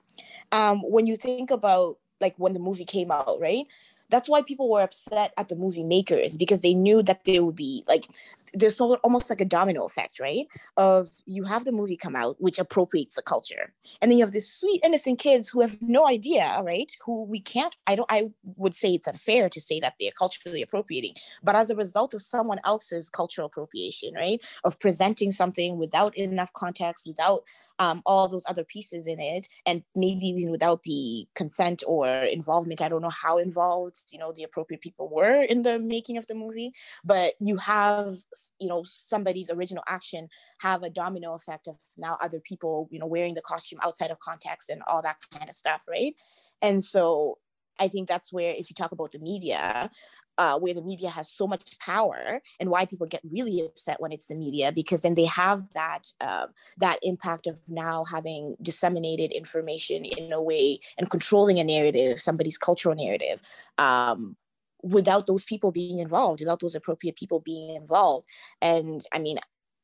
um, when you think about like when the movie came out, right? That's why people were upset at the movie makers because they knew that they would be like there's almost like a domino effect, right? Of you have the movie come out, which appropriates the culture, and then you have these sweet innocent kids who have no idea, right? Who we can't. I don't. I would say it's unfair to say that they're culturally appropriating, but as a result of someone else's cultural appropriation, right? Of presenting something without enough context, without um, all those other pieces in it, and maybe even without the consent or involvement. I don't know how involved, you know, the appropriate people were in the making of the movie, but you have you know somebody's original action have a domino effect of now other people you know wearing the costume outside of context and all that kind of stuff right? And so i think that's where if you talk about the media uh, where the media has so much power and why people get really upset when it's the media because then they have that uh, that impact of now having disseminated information in a way and controlling a narrative somebody's cultural narrative. Um, without those people being involved, without those appropriate people being involved. And I mean,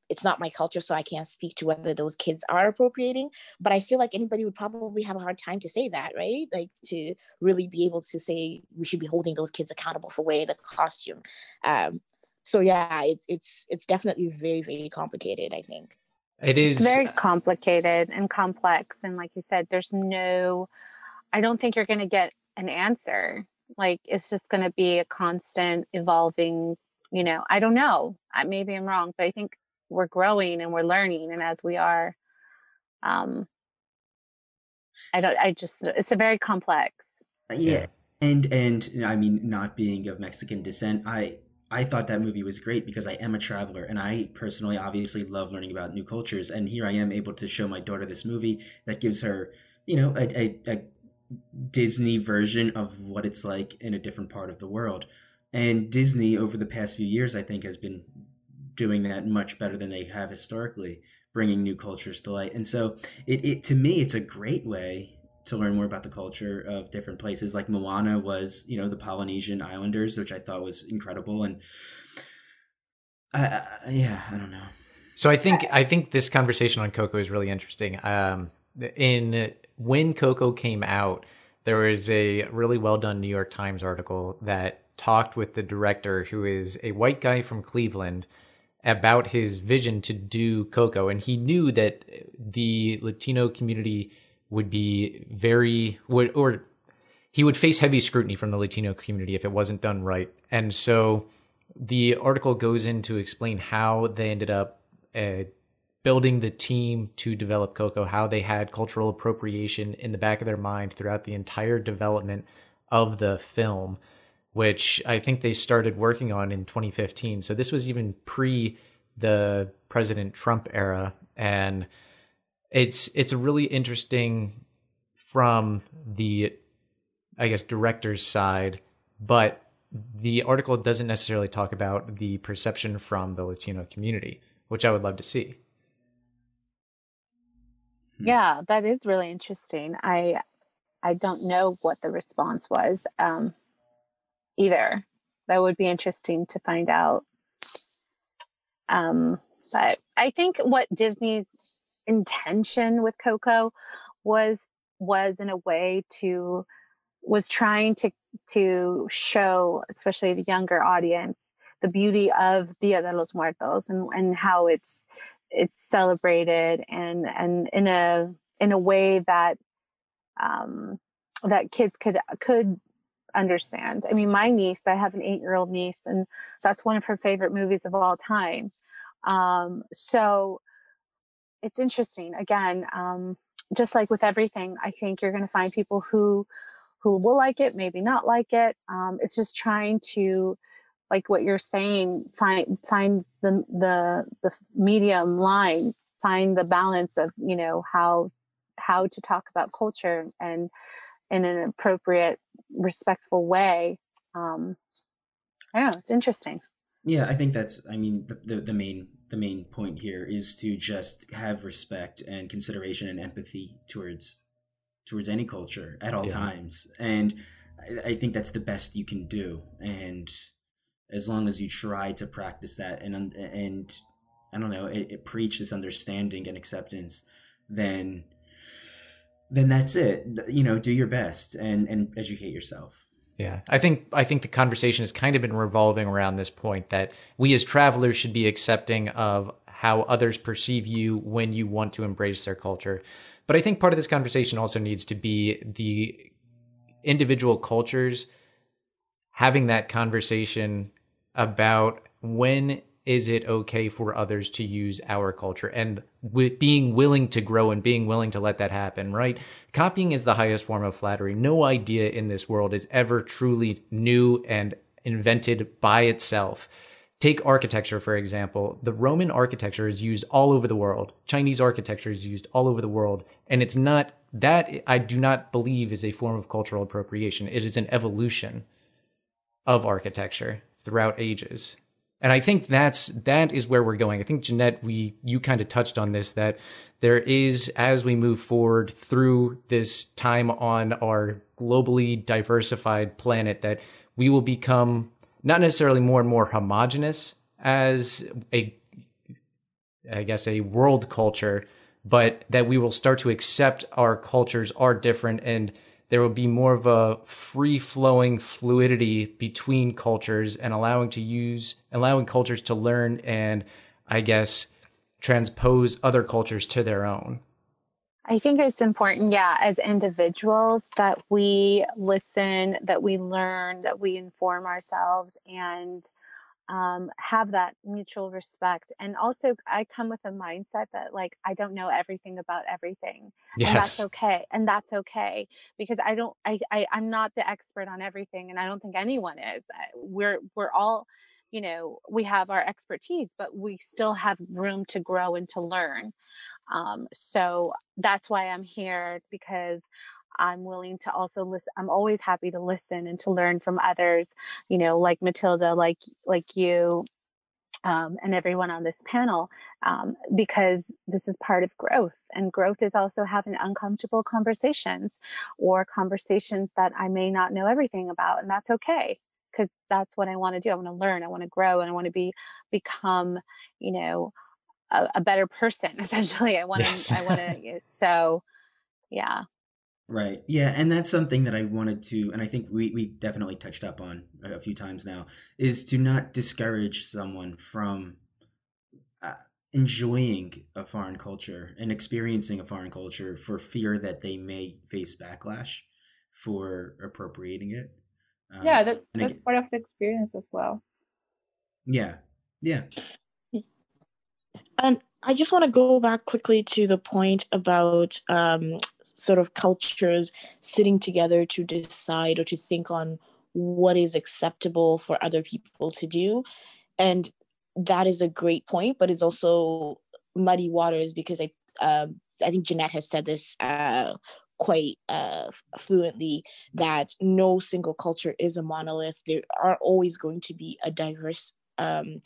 it's not my culture, so I can't speak to whether those kids are appropriating. But I feel like anybody would probably have a hard time to say that, right? Like to really be able to say we should be holding those kids accountable for wearing the costume. Um, so yeah, it's it's it's definitely very very complicated. I think it is it's very complicated and complex, and like you said, there's no. I don't think you're going to get an answer like it's just going to be a constant evolving, you know, I don't know. Maybe I'm wrong, but I think we're growing and we're learning. And as we are, um, I don't, I just, it's a very complex. Uh, yeah. And, and I mean, not being of Mexican descent, I, I thought that movie was great because I am a traveler and I personally obviously love learning about new cultures. And here I am able to show my daughter this movie that gives her, you know, a, a, a Disney version of what it's like in a different part of the world. And Disney, over the past few years, I think, has been doing that much better than they have historically, bringing new cultures to light. And so, it, it to me, it's a great way to learn more about the culture of different places. Like Moana was, you know, the Polynesian Islanders, which I thought was incredible. And I, I, yeah, I don't know. So I think I think this conversation on Coco is really interesting. Um, in when Coco came out, there was a really well done New York Times article that talked with the director, who is a white guy from Cleveland, about his vision to do Coco. And he knew that the Latino community would be very, would, or he would face heavy scrutiny from the Latino community if it wasn't done right. And so the article goes in to explain how they ended up uh, building the team to develop Coco, how they had cultural appropriation in the back of their mind throughout the entire development of the film, which I think they started working on in 2015. So this was even pre the President Trump era. And it's it's a really interesting from the I guess director's side, but the article doesn't necessarily talk about the perception from the Latino community, which I would love to see. Hmm. Yeah, that is really interesting. I I don't know what the response was um, either. That would be interesting to find out. Um, but I think what Disney's intention with Coco was was in a way to was trying to to show, especially the younger audience, the beauty of Dia de los Muertos and and how it's it's celebrated and and in a in a way that um, that kids could could understand. I mean, my niece, I have an eight year old niece, and that's one of her favorite movies of all time. Um, so it's interesting. Again, um, just like with everything, I think you're going to find people who who will like it, maybe not like it. Um, it's just trying to like what you're saying find find the the the medium line find the balance of you know how how to talk about culture and in an appropriate respectful way. Um i don't know it's interesting. Yeah i think that's i mean the, the, the main the main point here is to just have respect and consideration and empathy towards towards any culture at all yeah. times. And I, I think that's the best you can do. And as long as you try to practice that and and I don't know, it, it preach this understanding and acceptance, then then that's it. You know, do your best and and educate yourself. Yeah, I think I think the conversation has kind of been revolving around this point that we as travelers should be accepting of how others perceive you when you want to embrace their culture. But I think part of this conversation also needs to be the individual cultures having that conversation about when is it okay for others to use our culture and with being willing to grow and being willing to let that happen, right? Copying is the highest form of flattery. No idea in this world is ever truly new and invented by itself. Take architecture, for example. The Roman architecture is used all over the world. Chinese architecture is used all over the world. And it's not that I do not believe is a form of cultural appropriation. It is an evolution of architecture throughout ages. And I think that's that is where we're going. I think Jeanette, we you kind of touched on this that there is as we move forward through this time on our globally diversified planet that we will become not necessarily more and more homogenous as a I guess a world culture, but that we will start to accept our cultures are different and there will be more of a free flowing fluidity between cultures and allowing to use allowing cultures to learn and I guess transpose other cultures to their own. I think it's important, yeah, as individuals that we listen, that we learn, that we inform ourselves and um, have that mutual respect. And also, I come with a mindset that, like, I don't know everything about everything. Yes. And that's okay. And that's okay because I don't, I, I, I'm not the expert on everything. And I don't think anyone is. We're, we're all, you know, we have our expertise, but we still have room to grow and to learn. Um, so that's why I'm here because I'm willing to also listen. I'm always happy to listen and to learn from others, you know, like Matilda, like, like you, um, and everyone on this panel, um, because this is part of growth. And growth is also having uncomfortable conversations or conversations that I may not know everything about. And that's okay. Cause that's what I want to do. I want to learn. I want to grow and I want to be, become, you know, a, a better person. Essentially, I want to, Yes. I want to, so yeah. Right. Yeah, and that's something that I wanted to, and I think we we definitely touched up on a a few times now, is to not discourage someone from uh, enjoying a foreign culture and experiencing a foreign culture for fear that they may face backlash for appropriating it. Um, yeah, that, that's again- part of the experience as well. yeah, yeah, And I just want to go back quickly to the point about um, sort of cultures sitting together to decide or to think on what is acceptable for other people to do. And that is a great point, but it's also muddy waters because I, um I think Jeanette has said this uh, quite uh, fluently that no single culture is a monolith. There are always going to be a diverse um,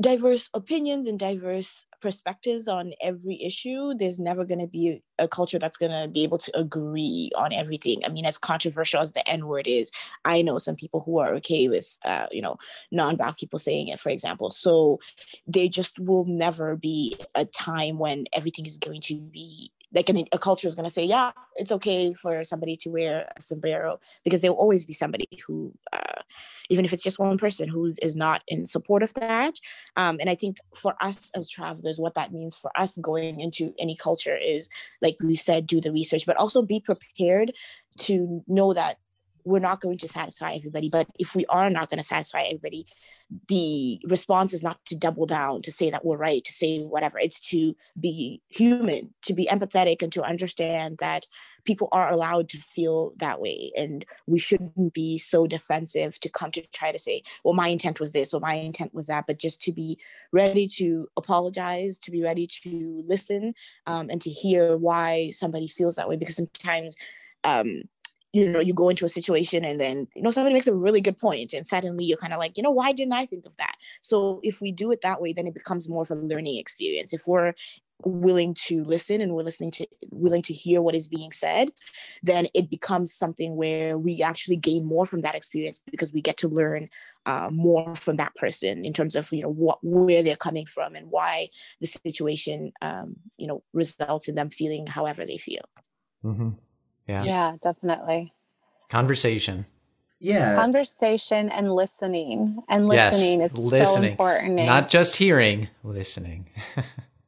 diverse opinions and diverse perspectives on every issue there's never going to be a culture that's going to be able to agree on everything. I mean as controversial as the n word is i know some people who are okay with uh, you know non-black people saying it for example. So they just will never be a time when everything is going to be like an, a culture is going to say yeah it's okay for somebody to wear a sombrero because there will always be somebody who uh, even if it's just one person who is not in support of that. Um, and i think for us as travelers what that means for us going into any culture is like we said do the research but also be prepared to know that we're not going to satisfy everybody but if we are not going to satisfy everybody the response is not to double down to say that we're right to say whatever. It's to be human to be empathetic and to understand that people are allowed to feel that way. And we shouldn't be so defensive to come to try to say well my intent was this or my intent was that but just to be ready to apologize to be ready to listen um, and to hear why somebody feels that way. Because sometimes um, you know you go into a situation and then you know somebody makes a really good point and suddenly you're kind of like you know why didn't i think of that? So if we do it that way then it becomes more of a learning experience. If we're willing to listen and we're listening to willing to hear what is being said then it becomes something where we actually gain more from that experience because we get to learn uh, more from that person in terms of you know what where they're coming from and why the situation um, you know results in them feeling however they feel. Mm-hmm. Yeah. Yeah, definitely. Conversation. Yeah. Conversation and listening. And Yes, listening is so important. Eh? Not just hearing, listening.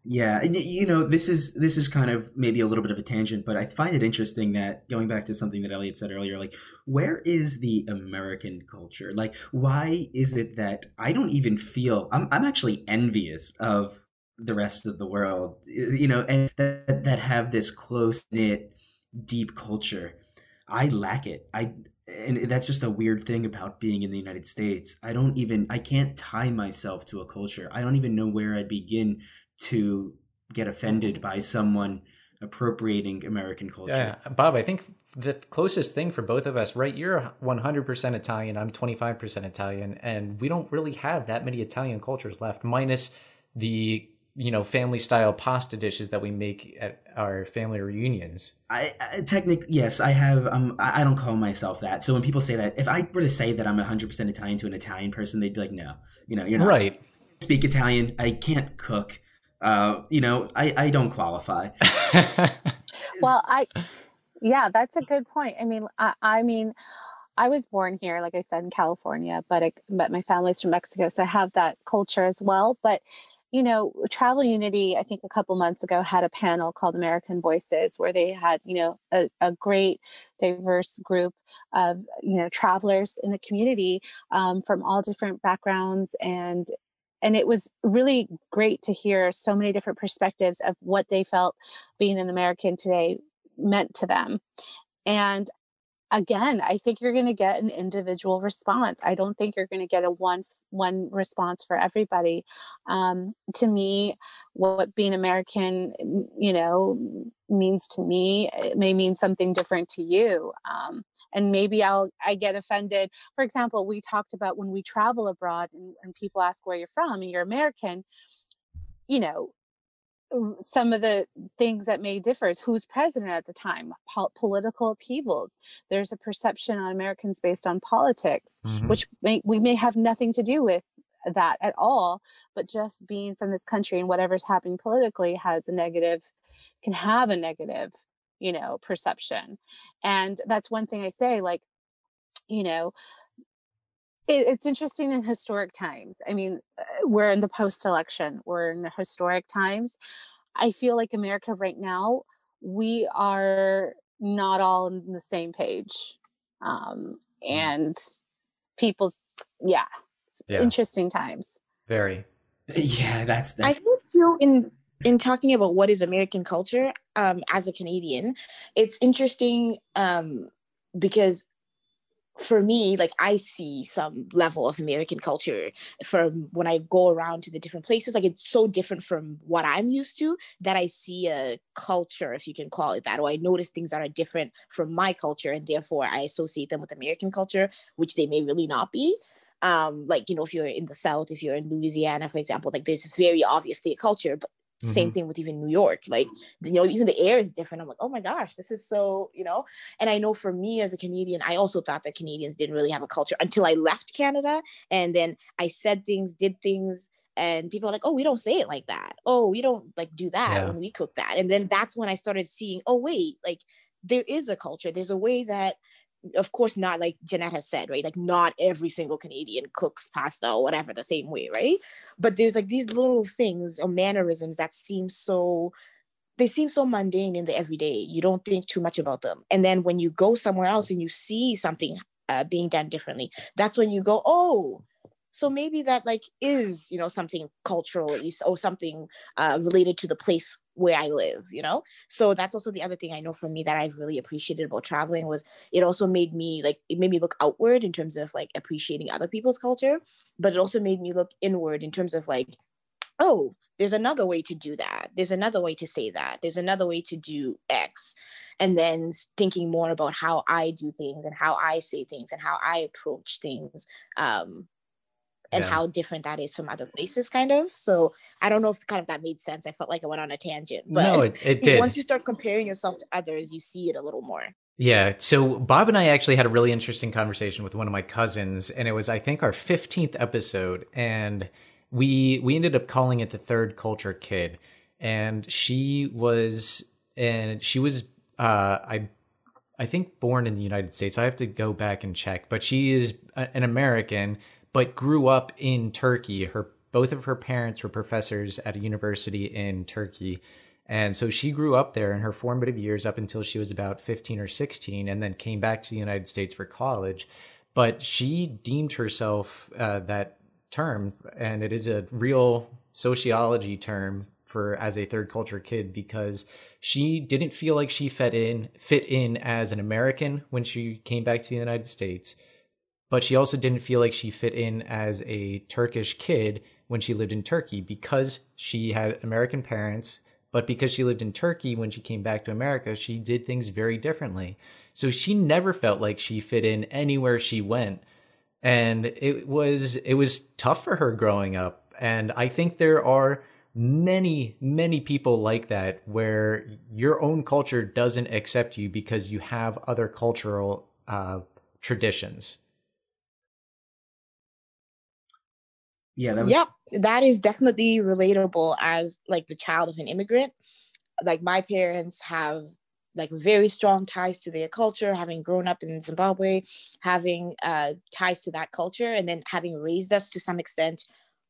Yeah, you know, this is this is kind of maybe a little bit of a tangent, but I find it interesting that going back to something that Elliot said earlier, like where is the American culture? Like, why is it that I don't even feel I'm I'm actually envious of the rest of the world, you know, and that that have this close knit, deep culture. I lack it. I and that's just a weird thing about being in the United States. I don't even I can't tie myself to a culture. I don't even know where I'd begin to get offended mm-hmm. by someone appropriating American culture. Yeah, Bob, I think the closest thing for both of us, right? You're 100% Italian, I'm 25% Italian, and we don't really have that many Italian cultures left, minus the you know family style pasta dishes that we make at our family reunions. I, I technically yes, I have. Um, I I don't call myself that. So when people say that, if I were to say that I'm 100 percent Italian to an Italian person, they'd be like, "No, you know, you're not." Right. Speak Italian. I can't cook. Uh, you know, I I don't qualify. well i yeah that's a good point i mean i, I mean i was born here like i said in california but I, but my family's from mexico so i have that culture as well but you know travel unity i think a couple months ago had a panel called american voices where they had you know a, a great diverse group of you know travelers in the community um, from all different backgrounds and and it was really great to hear so many different perspectives of what they felt being an American today meant to them. And again, I think you're going to get an individual response. I don't think you're going to get a one one response for everybody. Um, to me, what being American, you know, means to me, it may mean something different to you. Um, and maybe I'll I get offended. For example, we talked about when we travel abroad and, and people ask where you're from and you're American, you know, some of the things that may differ is who's president at the time, po- political upheavals. There's a perception on Americans based on politics, Mhm. which may, we may have nothing to do with that at all, but just being from this country and whatever's happening politically has a negative, can have a negative, you know, perception. And that's one thing I say, like, you know, it, it's interesting in historic times. I mean, uh, we're in the post election, we're in historic times. I feel like America right now, we are not all on the same page. Um, and people's, yeah, it's Yeah. interesting times. Very. Yeah, that's I that. think too in in talking about what is American culture, um, as a Canadian, it's interesting um, because for me, like I see some level of American culture from when I go around to the different places. Like it's so different from what I'm used to that I see a culture, if you can call it that, or I notice things that are different from my culture, and therefore I associate them with American culture, which they may really not be um like you know if you're in the south if you're in louisiana for example like there's very obviously a culture but same Mhm. thing with even new york like you know even the air is different. I'm like oh my gosh this is so you know? And i know for me as a canadian i also thought that canadians didn't really have a culture until i left canada and then i said things did things and people are like oh we don't say it like that. Oh we don't like do that Yeah. when we cook that. And then that's when i started seeing oh wait like there is a culture. There's a way that of course not like Jeanette has said, right? Like not every single Canadian cooks pasta or whatever the same way, right? But there's like these little things or mannerisms that seem so they seem so mundane in the everyday. You don't think too much about them. And then when you go somewhere else and you see something uh, being done differently, that's when you go, oh, so maybe that like is you know something culturally or something uh, related to the place where I live, you know? So that's also the other thing I know from me that I've really appreciated about traveling was it also made me like it made me look outward in terms of like appreciating other people's culture, but it also made me look inward in terms of like, oh, there's another way to do that. There's another way to say that. There's another way to do X. And then thinking more about how I do things and how I say things and how I approach things. Um, and Yeah. how different that is from other places, kind of. So I don't know if kind of that made sense. I felt like I went on a tangent, but no, it, it did. once you start comparing yourself to others, you see it a little more. Yeah. So Bob and I actually had a really interesting conversation with one of my cousins, and it was I think our fifteenth episode, and we we ended up calling it the third culture kid, and she was and she was uh I I think born in the United States. I have to go back and check, but she is an American, but grew up in Turkey. Her both of her parents were professors at a university in Turkey. And so she grew up there in her formative years up until she was about 15 or 16 and then came back to the United States for college. But she deemed herself uh, that term, and it is a real sociology term for as a third culture kid because she didn't feel like she fit in fit in as an American when she came back to the United States, but she also didn't feel like she fit in as a Turkish kid when she lived in Turkey because she had American parents, but because she lived in Turkey when she came back to America, she did things very differently. So she never felt like she fit in anywhere she went. And it was it was tough for her growing up. And I think there are many many people like that where your own culture doesn't accept you because you have other cultural uh, traditions Yeah, that was Yep, that is definitely relatable as like the child of an immigrant. Like my parents have like very strong ties to their culture, having grown up in Zimbabwe, having uh, ties to that culture, and then having raised us to some extent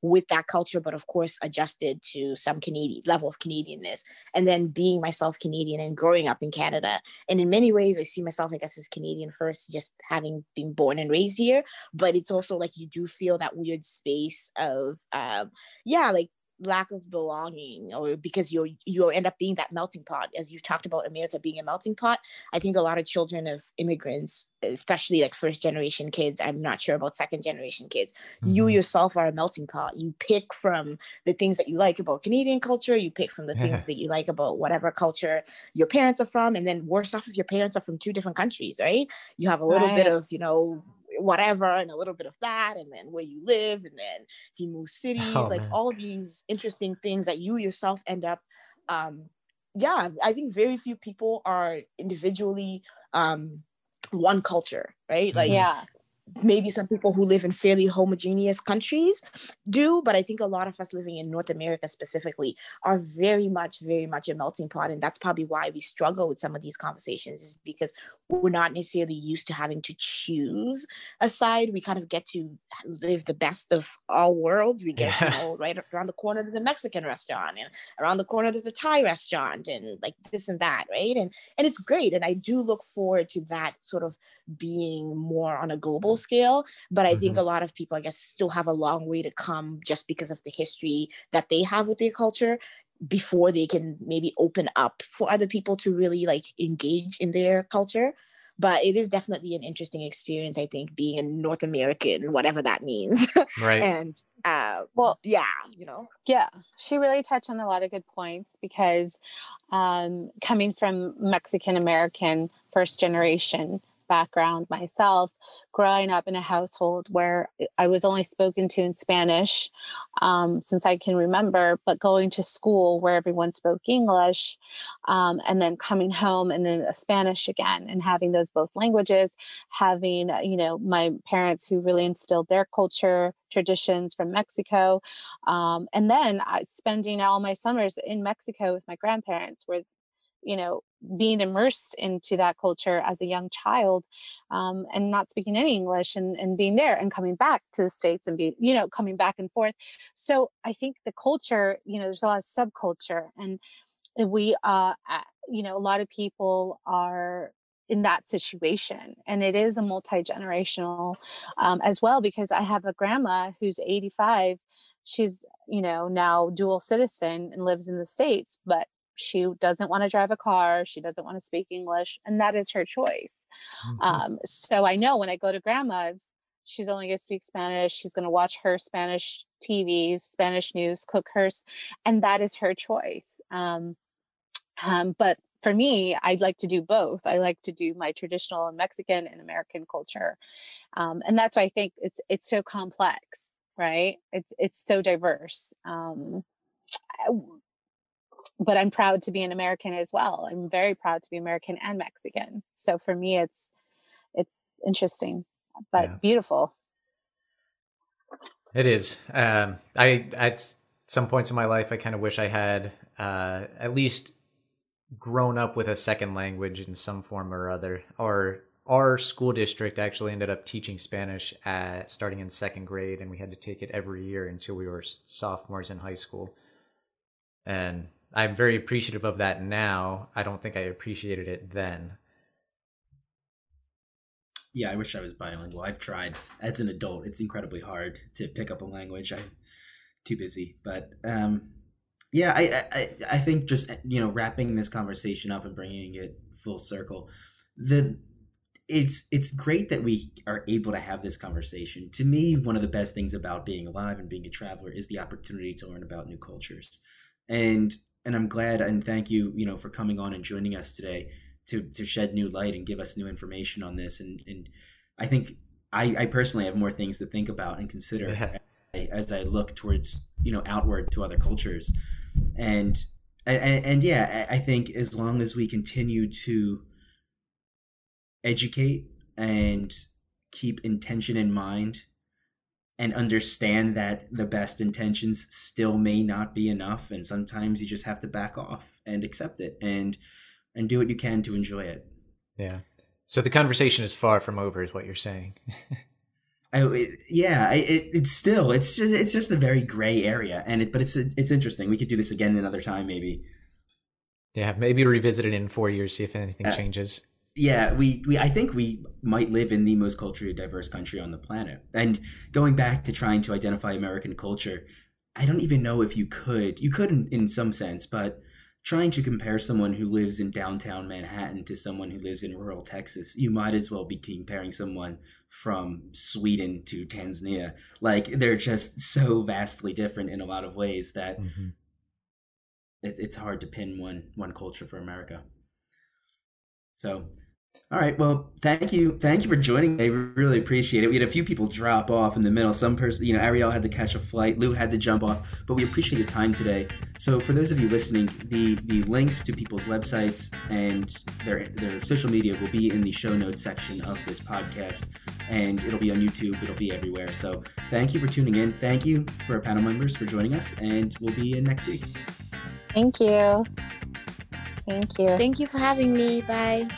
with that culture, but of course adjusted to some Canadian level of Canadianness. And then being myself Canadian and growing up in Canada. And in many ways, I see myself, I guess, as Canadian first, just having been born and raised here. But it's also like you do feel that weird space of, um, yeah, like lack of belonging or because you you end up being that melting pot as you've talked about america being a melting pot i think a lot of children of immigrants especially like first generation kids i'm not sure about second generation kids mm-hmm. you yourself are a melting pot you pick from the things that you like about canadian culture you pick from the things that you like about whatever culture your parents are from and then worse off if your parents are from two different countries right you have a little right. bit of you know whatever and a little bit of that and then where you live and then if you move cities oh, like man. all these interesting things that you yourself end up um yeah i think very few people are individually um one culture right? Like yeah maybe some people who live in fairly homogeneous countries do but i think a lot of us living in north america specifically are very much very much a melting pot. And that's probably why we struggle with some of these conversations is because we're not necessarily used to having to choose a side. We kind of get to live the best of all worlds. We get yeah. you know right around the corner there's a mexican restaurant and around the corner there's a thai restaurant and like this and that right? And and it's great. And i do look forward to that sort of being more on a global scale. But I mm-hmm. think a lot of people, I guess, still have a long way to come just because of the history that they have with their culture before they can maybe open up for other people to really like engage in their culture but it is definitely an interesting experience i think being a north american whatever that means right and uh well yeah you know yeah she really touched on a lot of good points because um coming from mexican american first generation background myself, growing up in a household where I was only spoken to in Spanish um, since I can remember, but going to school where everyone spoke English, um, and then coming home and then Spanish again, and having those both languages, having, uh, you know, my parents who really instilled their culture traditions from Mexico. Um, and then I, spending all my summers in Mexico with my grandparents, where you know being immersed into that culture as a young child um, and not speaking any english and, and being there and coming back to the states and being you know coming back and forth. So i think the culture you know there's a lot of subculture and we uh you know a lot of people are in that situation and it is a multi-generational um, as well because i have a grandma who's 85 she's you know now dual citizen and lives in the states but she doesn't want to drive a car she doesn't want to speak english and that is her choice. Mm-hmm. um, so i know when i go to grandma's she's only going to speak spanish she's going to watch her spanish tv spanish news cook hers and that is her choice. Um, um, but for me i'd like to do both. I like to do my traditional mexican and american culture. Um, and that's why i think it's it's so complex right? It's it's so diverse. Um, but I'm proud to be an American as well. I'm very proud to be American and Mexican. So for me, it's it's interesting, but yeah. beautiful. It is. Um, I at some points in my life, I kind of wish I had uh, at least grown up with a second language in some form or other. Or our school district actually ended up teaching Spanish at starting in second grade, and we had to take it every year until we were sophomores in high school. And I'm very appreciative of that now. I don't think I appreciated it then. Yeah, I wish I was bilingual. I've tried as an adult. It's incredibly hard to pick up a language. I'm too busy. But um, yeah, I, I I think just you know wrapping this conversation up and bringing it full circle, the it's it's great that we are able to have this conversation. To me, one of the best things about being alive and being a traveler is the opportunity to learn about new cultures. And and I'm glad and thank you, you know, for coming on and joining us today to to shed new light and give us new information on this. And and I think I, I personally have more things to think about and consider yeah. as I look towards you know outward to other cultures. And and, and yeah, I think as long as we continue to educate and keep intention in mind and understand that the best intentions still may not be enough and sometimes you just have to back off and accept it and and do what you can to enjoy it. Yeah. So the conversation is far from over is what you're saying. I, it, yeah it, it's still it's just it's just a very gray area and it but it's it's interesting. We could do this again another time maybe. Yeah maybe revisit it in four years see if anything uh, changes yeah, we, we I think we might live in the most culturally diverse country on the planet. And going back to trying to identify American culture, I don't even know if you could. You could in, in some sense, but trying to compare someone who lives in downtown Manhattan to someone who lives in rural Texas, you might as well be comparing someone from Sweden to Tanzania. Like they're just so vastly different in a lot of ways that mm-hmm. it, it's hard to pin one one culture for America. So all right. Well, thank you. Thank you for joining. I really appreciate it. We had a few people drop off in the middle. Some person, you know, Ariel had to catch a flight. Lou had to jump off. But we appreciate your time today. So, for those of you listening, the the links to people's websites and their their social media will be in the show notes section of this podcast, and it'll be on YouTube. It'll be everywhere. So, thank you for tuning in. Thank you for our panel members for joining us, and we'll be in next week. Thank you. Thank you. Thank you for having me. Bye.